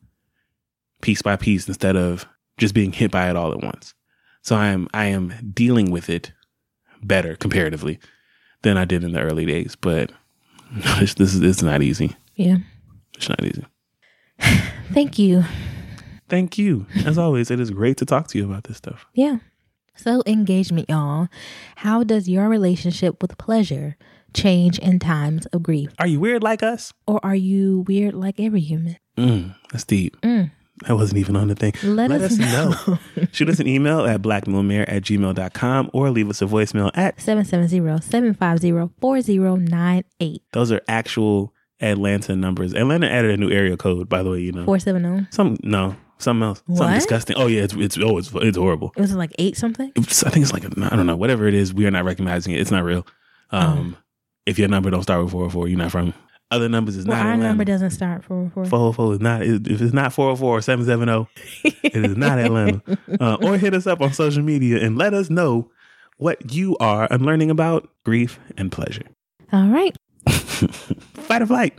piece by piece, instead of just being hit by it all at once. So I am I am dealing with it better comparatively than I did in the early days. But [laughs] this, this is it's not easy. Yeah. It's not easy. [sighs] Thank you. Thank you. As always, it is great to talk to you about this stuff. Yeah. So, engagement, y'all. How does your relationship with pleasure change in times of grief? Are you weird like us? Or are you weird like every human? Mm, that's deep. Mm. That wasn't even on the thing. Let us know. [laughs] Shoot us an email at blackmillmare at gmail.com or leave us a voicemail at 770-750-4098. Those are actual Atlanta numbers. Atlanta added a new area code, by the way. You know, 470. some no, something else, something disgusting. Oh yeah, it's it's oh it's it's horrible. It was like eight something? I think it's like I don't know, whatever it is. We are not recognizing it. It's not real. Um, if your number don't start with four hundred four, you're not from. Other numbers is Well, not our Atlanta. number doesn't start for four. Four hundred four is not. If it's not four hundred four or seven seven zero, it is not Atlanta. [laughs] Uh, or hit us up on social media and let us know what you are unlearning about grief and pleasure. All right. [laughs] Fight or flight.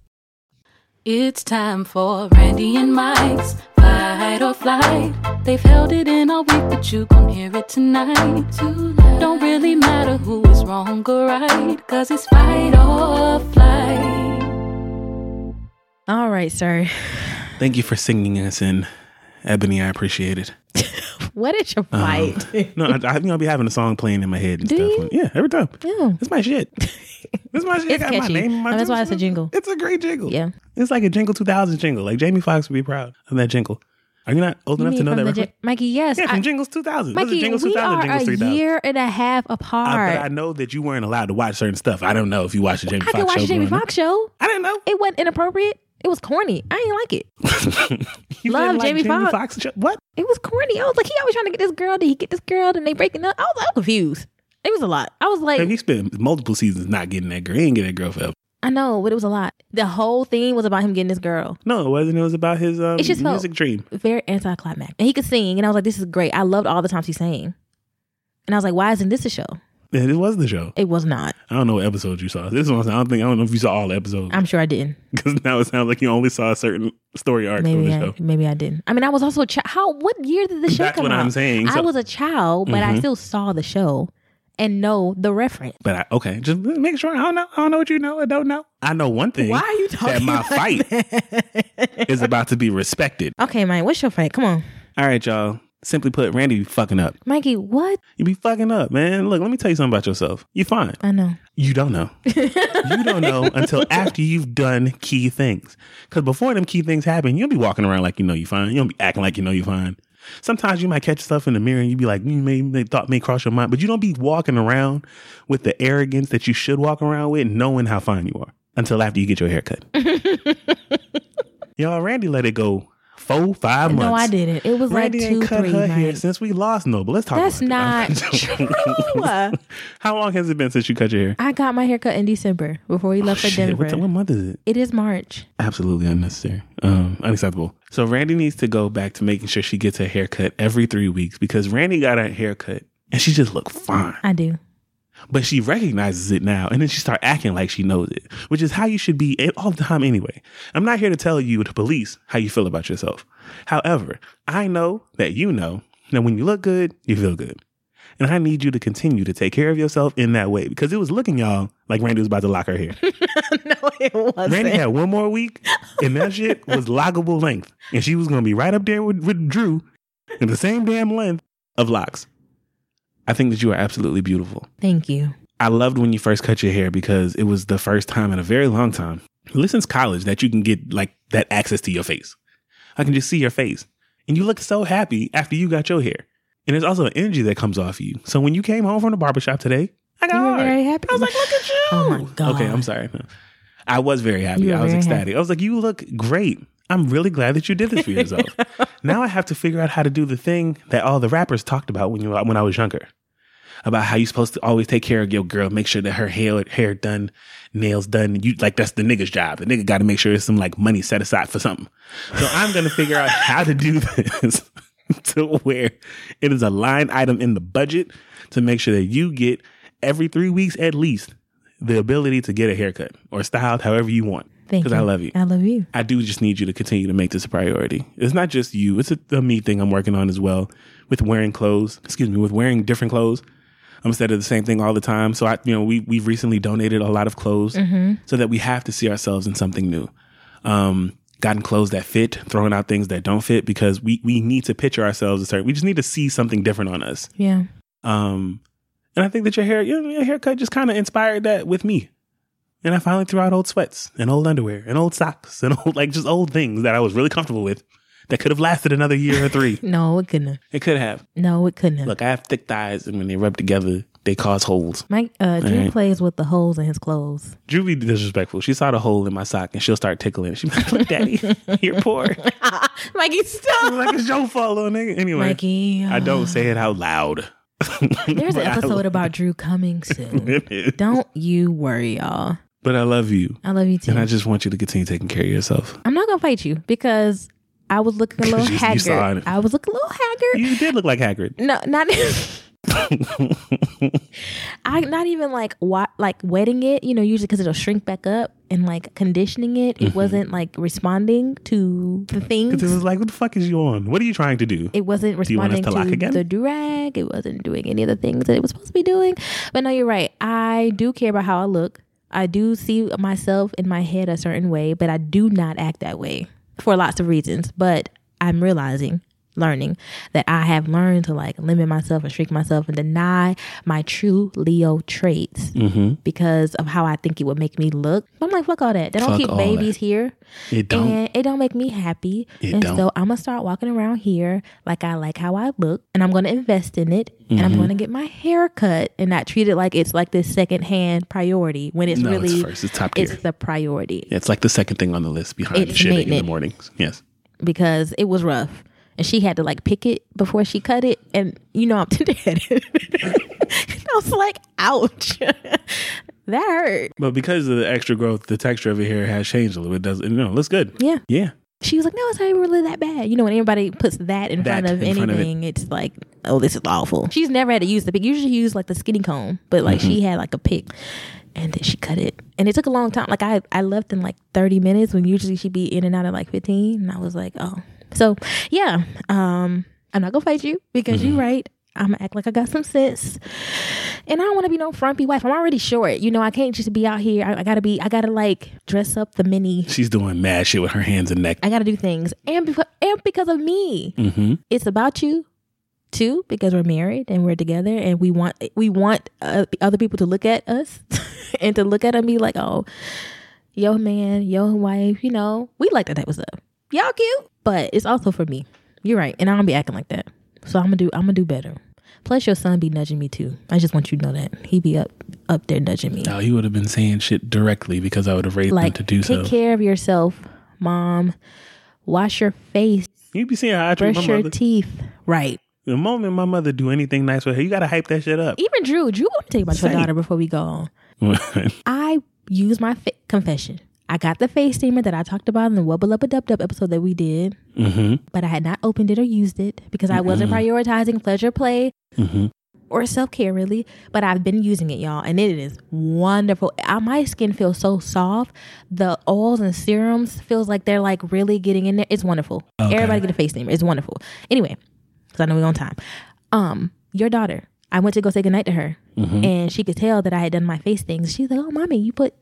It's time for Randy and Mike's Fight or Flight. They've held it in all week, but you gon' hear it tonight. Don't really matter who is wrong or right, cause it's fight or flight. All right, sir. Thank you for singing us in, Ebony. I appreciate it. [laughs] What is your Um, fight? [laughs] no, I, I think I'll be having a song playing in my head and Do stuff. you? yeah, every time. Yeah. [laughs] It's my shit. It's my shit. It's Got my catchy. name my And that's why it's a jingle. It's a great jingle. Yeah. It's like a jingle 2000 jingle. Like Jamie Foxx would be proud of that jingle. Are you not old You enough to know that reference? J- Mikey, yes. yeah, from I- Jingles 2000. Those are Mikey, Jingles we 2000, are Jingles a year and a half apart. but I know that you weren't allowed to watch certain stuff. I don't know if you watched the Jamie Foxx show. I could watch the Jamie. Foxx show. I didn't know. It wasn't inappropriate. It was corny. I didn't like it. [laughs] Love like Jamie Foxx. Foxx show? What? It was corny. I was like, he always trying to get this girl. Did he get this girl? Then they breaking up. I was, I was confused. It was a lot. I was like, Have he spent multiple seasons not getting that girl? He ain't get that girl forever. I know, but it was a lot. The whole thing was about him getting this girl. No, it wasn't. It was about his um, It just music dream. Very anticlimactic. And he could sing. And I was like, this is great. I loved all the times he sang. And I was like, why isn't this a show? It was the show. It was not. I don't know what episodes you saw. This one, I don't think I don't know if you saw all the episodes I'm sure I didn't. [laughs] because now it sounds like you only saw a certain story arc of Maybe the I, show. maybe I didn't. I mean, I was also a child. How? What year did the show That's come what out? I'm saying. I was a child, but I Mhm. still saw the show and know the reference. But I, okay, just make sure. I don't know. I don't know what you know. I don't know. I know one thing. Why are you that talking? my like fight that? is about to be respected. [laughs] okay, Mike. What's your fight? Come on, All right, y'all. Simply put, Randy be fucking up. Mikey. What? You be fucking up, man. Look, let me tell you something about yourself. You fine. I know. You don't know. [laughs] you don't know until after you've done key things. Because before them key things happen, you'll be walking around like you know you fine. You don't be acting like you know you fine. Sometimes you might catch yourself in the mirror and you be like, you may, may thought may cross your mind, but you don't be walking around with the arrogance that you should walk around with, knowing how fine you are until after you get your hair cut. [laughs] Y'all, Randy let it go four, five months. No, I didn't. It was Randy like two, cut three. her hair since we lost Noble. Let's talk That's about not [laughs] true. [laughs] How long has it been since you cut your hair? I got my hair cut in December before we left for Oh, Shit, Denver. what, what month is it? it is March. Absolutely unnecessary. Um, unacceptable. So Randy needs to go back to making sure she gets her haircut every three weeks because Randy got her haircut and she just looked fine. I do. But she recognizes it now and then she start acting like she knows it, which is how you should be all the time anyway. I'm not here to tell you, the police, how you feel about yourself. However, I know that you know that when you look good, you feel good. And I need you to continue to take care of yourself in that way because it was looking, y'all, like Randy was about to lock her hair. [laughs] no, it wasn't. Randy had one more week, and that shit [laughs] was lockable length, and she was gonna be right up there with, with Drew in the same damn length of locks. I think that you are absolutely beautiful. Thank you. I loved when you first cut your hair because it was the first time in a very long time, at least since college, that you can get like that access to your face. I can just see your face, and you look so happy after you got your hair. And there's also an energy that comes off you. So when you came home from the barbershop today, I got You were very happy. I was like, look at you. Oh my God. Okay, I'm sorry. No. I was very happy. I was ecstatic. I was like, you look great. I'm really glad that you did this for [laughs] yourself. now I have to figure out how to do the thing that all the rappers talked about when you when I was younger. About how you're supposed to always take care of your girl, make sure that her hair hair done, nails done. You like that's the nigga's job. The nigga got to make sure there's some like money set aside for something. So I'm gonna figure out how to do this [laughs] to where it is a line item in the budget to make sure that you get every three weeks at least the ability to get a haircut or styled however you want. Thank Because. I love you. I love you. I do just need you to continue to make this a priority. It's not just you, it's a, a me thing I'm working on as well with wearing clothes, excuse me, with wearing different clothes. instead of the same thing all the time. So I, you know, we we've recently donated a lot of clothes so that we have to see ourselves in something new. Um, gotten clothes that fit, throwing out things that don't fit because we we need to picture ourselves a certain. We just need to see something different on us. Yeah. Um, and I think that your hair, your, your haircut just kind of inspired that with me. And I finally threw out old sweats and old underwear and old socks and [laughs] old, like just old things that I was really comfortable with that could have lasted another year or three. [laughs] No, it couldn't. have. it could have. No, it couldn't. have. Look, I have thick thighs and when they rub together, they cause holes. Mike, uh, Drew Alright. plays with the holes in his clothes. Drew be disrespectful. She saw the hole in my sock and she'll start tickling. She's like, look, daddy, [laughs] you're poor. Mikey, stop. like, it's your fault, little nigga. Anyway, Mikey, I don't say it out loud. There's an episode about Drew coming soon. Don't you worry, y'all. But I love you. I love you too. And I just want you to continue taking care of yourself. I'm not gonna fight you because I was looking a [laughs] little You- you haggard. it. I was looking a little haggard. You did look like haggard. no, not. [laughs] I not even like wa- like wetting it. You know, usually because it'll shrink back up and like conditioning it. Mm-hmm. It wasn't like responding to the things. Because it was like, what the fuck is you on? What are you trying to do? it wasn't responding Do you want us responding to lock again? the durag. It wasn't doing any of the things that it was supposed to be doing. But no, you're right. I do care about how I look. I do see myself in my head a certain way, but I do not act that way for lots of reasons. But I'm realizing, learning that I have learned to like limit myself and shrink myself and deny my true Leo traits Mm-hmm. because of how I think it would make me look. I'm like, fuck all that. They don't Fuck keep babies that. here It don't. and it don't make me happy. It and don't. so I'm gonna start walking around here like I like how I look, and I'm gonna invest in it, and Mm-hmm. I'm gonna get my hair cut and not treat it like it's like this second hand priority when it's No, it's really first. It's top it's the priority Yeah, it's like the second thing on the list behind It's shitting in the mornings. Yes. because it was rough. And she had to like pick it before she cut it, and you know I'm [laughs] tender-headed. I was like, "Ouch, [laughs] that hurt." But because of the extra growth, the texture of your hair has changed a little bit. Does you know, it looks good. Yeah, Yeah. she was like, "No, it's not really that bad." You know, when anybody puts that in That front of in front of it. anything, it's like, "Oh, this is awful." She's never had to use the pick. Usually, she used like the skinny comb, but like Mm-hmm. she had like a pick, and then she cut it, and it took a long time. Like I, I left in like thirty minutes when usually she'd be in and out in like fifteen, and I was like, "Oh." So yeah, um, I'm not gonna fight you because Mm-hmm. you're right. I'm gonna act like I got some sense, and I don't want to be no frumpy wife. I'm already short, you know. I can't just be out here. I, I gotta be. I gotta like dress up the mini She's doing mad shit with her hands and neck. I got to do things, and because and because of me, Mm-hmm. it's about you too. Because we're married and we're together, and we want we want uh, other people to look at us [laughs] and to look at and be like, oh, yo man, yo wife, you know, we like that type of stuff. Y'all cute, but it's also for me. You're right, and I don't be acting like that. So I'm gonna do I'm gonna do better. Plus, your son be nudging me too. I just want you to know that he be up up there nudging me. No, he would have been saying shit directly because I would have raised like, him to do take so. Take care of yourself, mom. Wash your face. You be seeing how I treat brush my your mother. teeth. Right. the moment my mother do anything nice with her, you gotta hype that shit up. Even Drew, Drew, let me tell you about Same. your daughter before we go on. [laughs] I use my fa- confession. I got the face steamer that I talked about in the Wubble Up a Dub Dub episode that we did, mm-hmm. but I had not opened it or used it because I wasn't prioritizing pleasure play Mm-hmm. or self care really. But I've been using it, y'all, and it is wonderful. Uh, My skin feels so soft. The oils and serums feels like they're like really getting in there. It's wonderful. Okay. Everybody get a face steamer. It's wonderful. Anyway, because I know we're on time. Um, your daughter. I went to go say goodnight to her, Mm-hmm. and she could tell that I had done my face things. She's like, "Oh, mommy, you put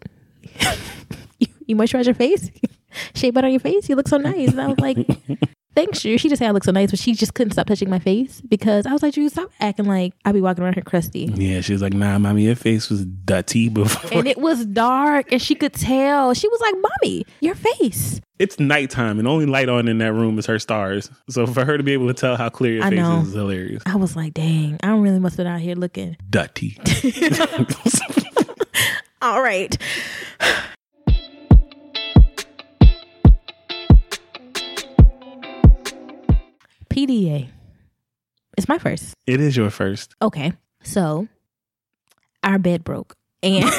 you, moisturize your face, [laughs] shea butter on your face. You look so nice." And I was like, [laughs] "Thanks, Drew." She just said I look so nice, but she just couldn't stop touching my face because I was like, "Drew, stop acting like I be walking around here crusty." Yeah, she was like, "Nah, mommy, your face was dirty [laughs] before." And it was dark, and she could tell. She was like, "Mommy, your face." it's nighttime, and only light on in that room is her stars. So for her to be able to tell how clear your I face know. is, is hilarious. I was like, "Dang, I don't really must have been out here looking." Dirty. All right. PDA. It's my first. it is your first. Okay. So our bed broke. And [laughs]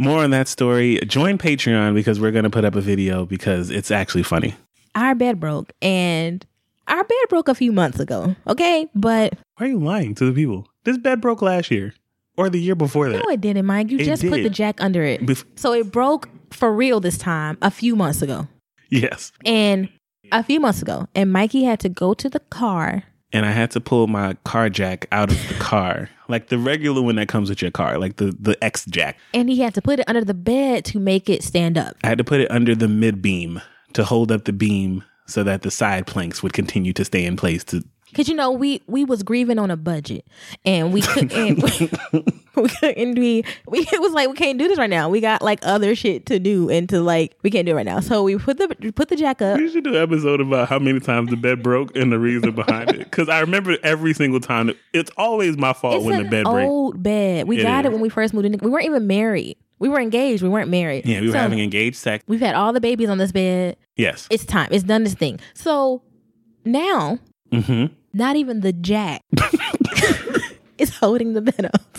More on that story. Join Patreon because we're gonna put up a video because it's actually funny. our bed broke. And our bed broke a few months ago. Okay. But Why are you lying to the people? This bed broke last year or the year before that. no, it didn't, Mike. You It just put the jack under it. Bef- so it broke for real this time a few months ago. Yes. And a few months ago, and Mikey had to go to the car and I had to pull my car jack out of the [laughs] car, like the regular one that comes with your car, like the the X jack. And he had to put it under the bed to make it stand up. I had to put it under the mid beam to hold up the beam so that the side planks would continue to stay in place to Cause you know we we was grieving on a budget, and we couldn't [laughs] we couldn't be we it was like we can't do this right now. We got like other shit to do, and to like we can't do it right now. So we put the put the jack up. We should do an episode about how many times the bed broke and the reason behind it. Because I remember every single time. It's always my fault It's when the bed breaks. old bed. We It got it when we first moved in. We weren't even married. We were engaged. We weren't married. Yeah, we were So, having engaged sex. We've had all the babies on this bed. Yes. It's time. It's done this thing. So now, hmm not even the jack [laughs] is holding the bed up.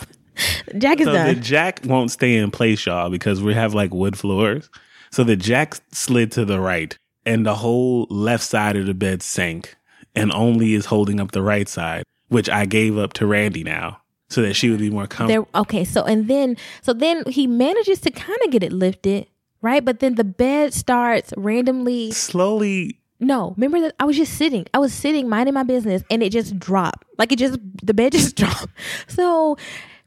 Jack is So the jack won't stay in place, y'all, because we have like wood floors. So the jack slid to the right, and the whole left side of the bed sank, and only is holding up the right side, which I gave up to Randy now, so that she would be more comfortable. There, okay, so and then so then he manages to kind of get it lifted, right? But then the bed starts randomly. Slowly, No, remember that I was just sitting. I was sitting minding my business, and it just dropped. Like it just the bed [laughs] just dropped. So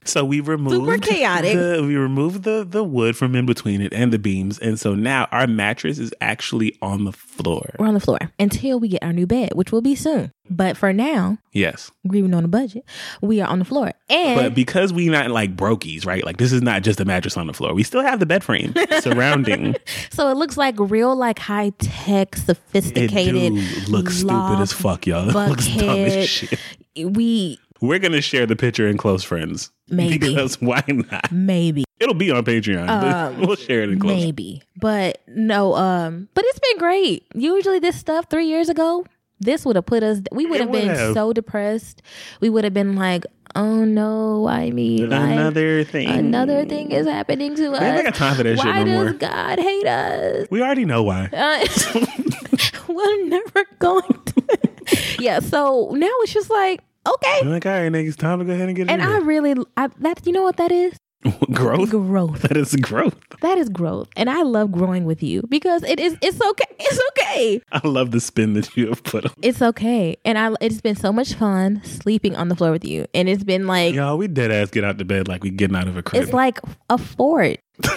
so we removed chaotic. The, we removed the the wood from in between it and the beams, and so now our mattress is actually on the floor. we're on the floor until we get our new bed, which will be soon. But for now, Yes, grieving on a budget, we are on the floor. And but because we not like brokies, right? Like this is not just a mattress on the floor. We still have the bed frame [laughs] surrounding. [laughs] so it looks like real, like high tech, It sophisticated. do look stupid as fuck, y'all. [laughs] It looks dumb as shit. We We're gonna share the picture in close friends. Maybe. because why not? maybe It'll be on Patreon. [laughs] Um, we'll share it in close. Maybe. But no, um, but it's been great. Usually this stuff three years ago, this would have put us we would have been have. so depressed. We would have been like, oh no, I mean like, Another thing. another thing is happening to us. We ain't got time for that shit Why no does more. God hate us? We already know why. Uh, [laughs] we're never going to [laughs] Yeah, so now it's just like, okay. I'm like, all right, niggas, time to go ahead and get it. And I really I that you know what that is? [laughs] growth. Growth. That is growth. That is growth. And I love growing with you because it is it's okay. [laughs] It's okay. I love the spin that you have put on. It's okay. And I it's been so much fun sleeping on the floor with you. And it's been like Y'all, we dead ass get out the bed like we getting out of a crib. it's like a fort. [laughs]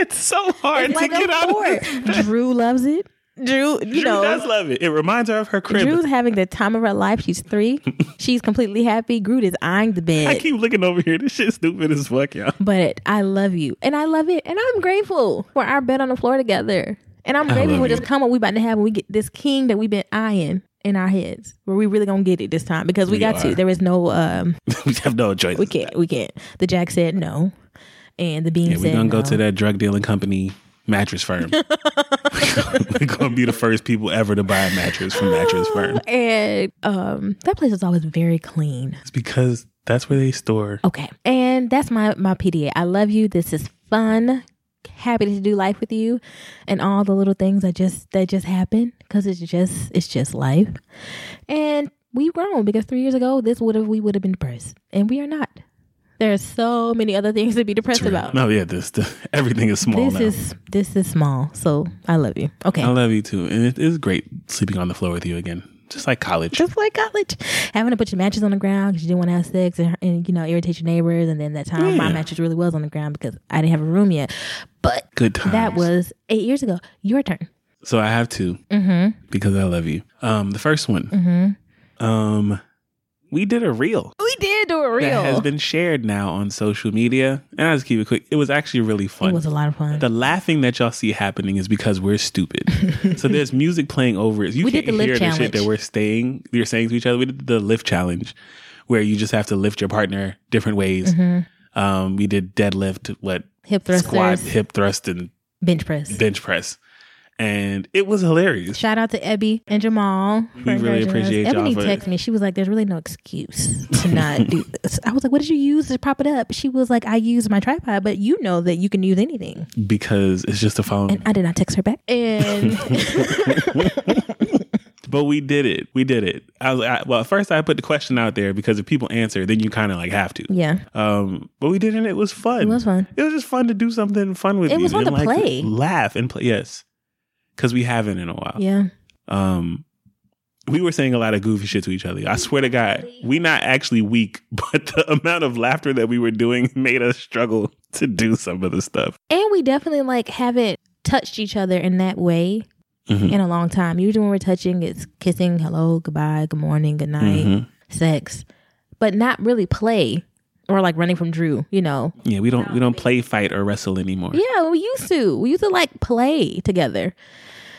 It's so hard It's to like get a out fort. of. Drew loves it. Drew, you Drew know, does love it. It reminds her of her crib. Drew's having the time of her life. She's three. [laughs] She's completely happy. Groot is eyeing the bed. I keep looking over here. This shit's stupid as fuck, y'all. But I love you. And I love it. And I'm grateful for our bed on the floor together. And I'm grateful for this up we about to have when we get this king that we've been eyeing in our heads. Where we really gonna get it this time because we, We got are. to. There is no um [laughs] we have no choice. we can't we can't. The Jack said no. And the Bean Yeah, said we're gonna no. go to that drug dealing company mattress firm. we're gonna be the first people ever to buy a mattress from mattress firm. And um that place is always very clean. It's because that's where they store. Okay. And that's my my PDA. I love you. This is fun. Happy to do life with you and all the little things that just that just happen because it's just it's just life. And we've grown because 3 years ago this would have we would have been depressed and we are not. There's so many other things to be depressed about. No, yeah, this the, [laughs] everything is small this now. is this is small. So I love you. Okay. I love you too, and it is great sleeping on the floor with you again, just like college. just like college, having to put your mattress on the ground because you didn't want to have sex and, and you know irritate your neighbors. And then that time my Yeah. mattress really was on the ground because I didn't have a room yet. But Good times. that was eight years ago. Your turn. so. I have two Mm-hmm. because I love you. Um, the first one, um, we did a reel. We did do it that has been shared now on social media. And I'll just keep it quick. It was actually really fun. It was a lot of fun. the laughing that y'all see happening is because we're stupid. so [laughs] there's music playing over it. You We can't did the lip hear the shit challenge. that we're saying. We're saying to each other. We did the lift challenge, where you just have to lift your partner different ways. Um, we did deadlift, what Mm-hmm. Hip thrust squat, hip thrust, and bench press. bench press, and it was hilarious. Shout out to Ebby and Jamal. We really us. appreciate y'all Ebony texted me. She was like, "There's really no excuse to [laughs] not do this." I was like, "What did you use to prop it up?" She was like, "I used my tripod, but you know that you can use anything." because it's just a phone. And I did not text her back. And [laughs] But we did it. We did it. I, was- I, well, first I put the question out there because if people answer, then you kind of like have to. yeah, Um, but we did it. and It was fun. It was fun. It was just fun to do something fun with It you. was fun and, to like, play. laugh, and play. Yes, because we haven't in a while. yeah. Um, we were saying a lot of goofy shit to each other. I swear to God, we not actually weak, [laughs] but the amount of laughter that we were doing [laughs] made us struggle to do some of the stuff. And we definitely like haven't touched each other in that way Mhm. in a long time. Usually when we're touching, it's kissing, hello, goodbye, good morning, good night, Mhm. sex, but not really play or like running from Drew. You know? Yeah, we don't we don't play, fight, or wrestle anymore. Yeah, we used to. We used to like play together,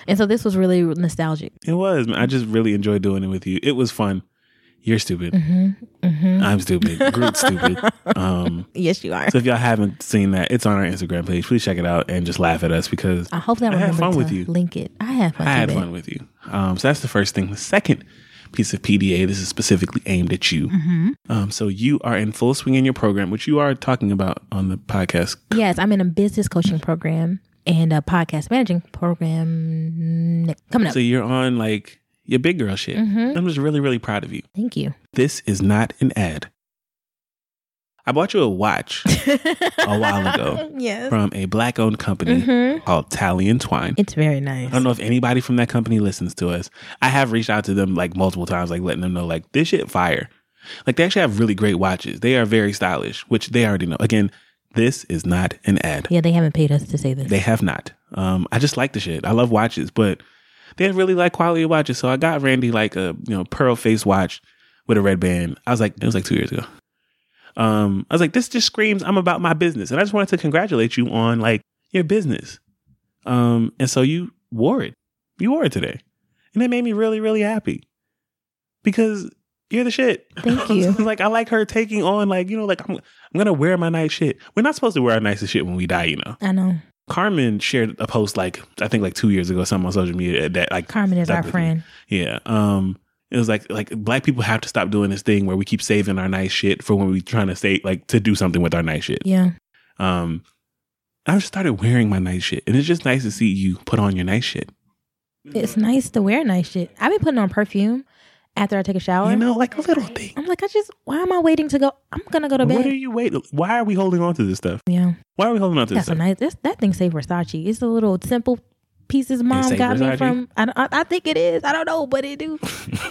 and so this was really nostalgic. It was. I just really enjoyed doing it with you. It was fun. You're stupid. Mm-hmm. I'm stupid. Groot's stupid. [laughs] Um, Yes, you are. so if y'all haven't seen that, it's on our Instagram page. Please check it out and just laugh at us because I hope that I had fun with you. link it. I had fun. I had fun with you. Um, so that's the first thing. The second piece of PDA, this is specifically aimed at you. Mm-hmm. Um, so you are in full swing in your program, which you are talking about on the podcast. Yes, I'm in a business coaching program and a podcast managing program coming up. So you're on like your big girl shit. Mhm. I'm just really, really proud of you. Thank you. This is not an ad. I bought you a watch a while ago [laughs] Yes. from a black owned company Mhm. called Talley and Twine. It's very nice. I don't know if anybody from that company listens to us. I have reached out to them like multiple times, like letting them know like this shit fire. Like they actually have really great watches. They are very stylish, which they already know. Again, this is not an ad. Yeah, they haven't paid us to say this. They have not. Um, I just like the shit. I love watches, but they have really like quality watches. So I got Randy like a you know pearl face watch with a red band. I was like, it was like two years ago. Um, I was like, this just screams I'm about my business, and I just wanted to congratulate you on like your business. Um, and so you wore it. You wore it today, and it made me really really happy because you're the shit. Thank [laughs] you. like I like her taking on like you know like I'm I'm gonna wear my nice shit. We're not supposed to wear our nicest shit when we die, you know. I know. Carmen shared a post like I think like two years ago, something on social media that like Carmen is stuck our friend. Yeah. Um it was like like black people have to stop doing this thing where we keep saving our nice shit for when we trying to say like to do something with our nice shit. Yeah. Um I just started wearing my nice shit. And it's just nice to see you put on your nice shit. It's nice to wear nice shit. I've been putting on perfume after I take a shower. You know, like a little thing. I'm like, I just, why am I waiting to go? I'm going to go to bed. What are you waiting? Why are we holding on to this stuff? yeah. Why are we holding on to this stuff? That's a stuff? nice, this, that thing say Versace. It's a little simple pieces mom got me from, I, I, I think it is. I don't know, but it do.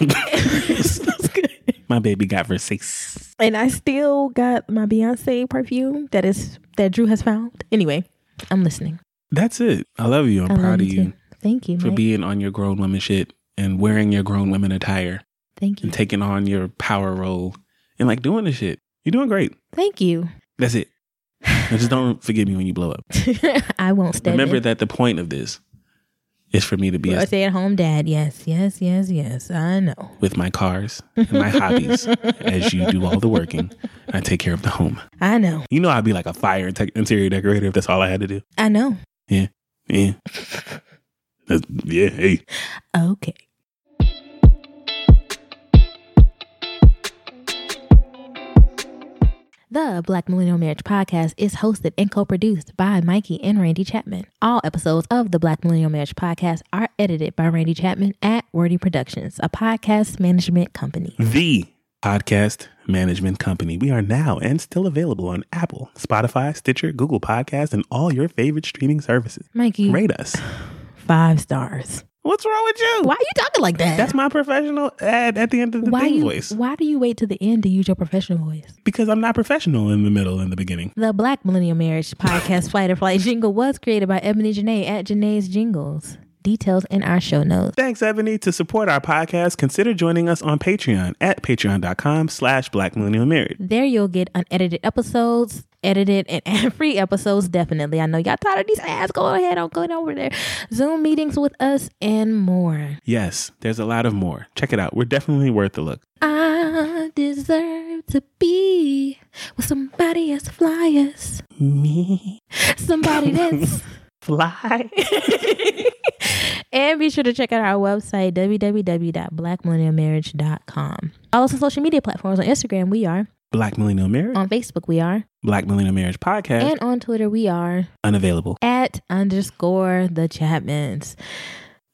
It smells good. my baby got Versace. and I still got my Beyonce perfume that is, that Drew has found. Anyway, I'm listening. That's it. I love you. I'm I proud of you too. Thank you, for Mike. being on your grown woman shit and wearing your grown women attire. Thank you. and taking on your power role and like doing the shit. You're doing great. Thank you. That's it. Now just don't forgive me when you blow up. [laughs] I won't stay. Remember that the point of this is for me to be a a, stay at home dad. Yes, yes, yes, yes. I know. with my cars and my hobbies [laughs] as you do all the working. I take care of the home. I know. You know I'd be like a fire tech interior decorator if that's all I had to do. I know. Yeah. Yeah. Yeah. Hey. Okay. The Black Millennial Marriage Podcast is hosted and co produced by Mikey and Randy Chapman. All episodes of the Black Millennial Marriage Podcast are edited by Randy Chapman at Wordy Productions, a podcast management company. The podcast management company. We are now and still available on Apple, Spotify, Stitcher, Google Podcasts, and all your favorite streaming services. Mikey, Rate us. five stars. What's wrong with you? Why are you talking like that? That's my professional ad at the end of the why you, voice. Why do you wait to the end to use your professional voice? Because I'm not professional in the middle and the beginning. The Black Millennial Marriage Podcast [laughs] Flight or Flight jingle was created by Ebony Janae at Janae's Jingles. Details in our show notes. Thanks, Ebony. To support our podcast, consider joining us on Patreon at patreon.com slash black millennial married. There you'll get unedited episodes, edited and [laughs] ad-free episodes, definitely. I know y'all tired of these ads. Go ahead, I'll go over there. Zoom meetings with us and more. Yes, there's a lot of more. Check it out. We're definitely worth a look. I deserve to be with somebody as fly as Me somebody that's [laughs] fly. and be sure to check out our website, www.blackmillennialmarriage.com. Follow us on social media platforms. On Instagram, we are. Black Millennial Marriage. On Facebook, we are. Black Millennial Marriage Podcast. And on Twitter, we are unavailable. at underscore the Chapmans.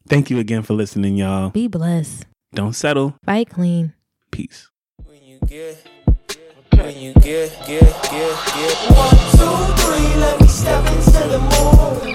Thank you again for listening, y'all. Be blessed. Don't settle. Fight clean. Peace. When you get, when you get, get, get, get. One, two, three, let me step into the mood.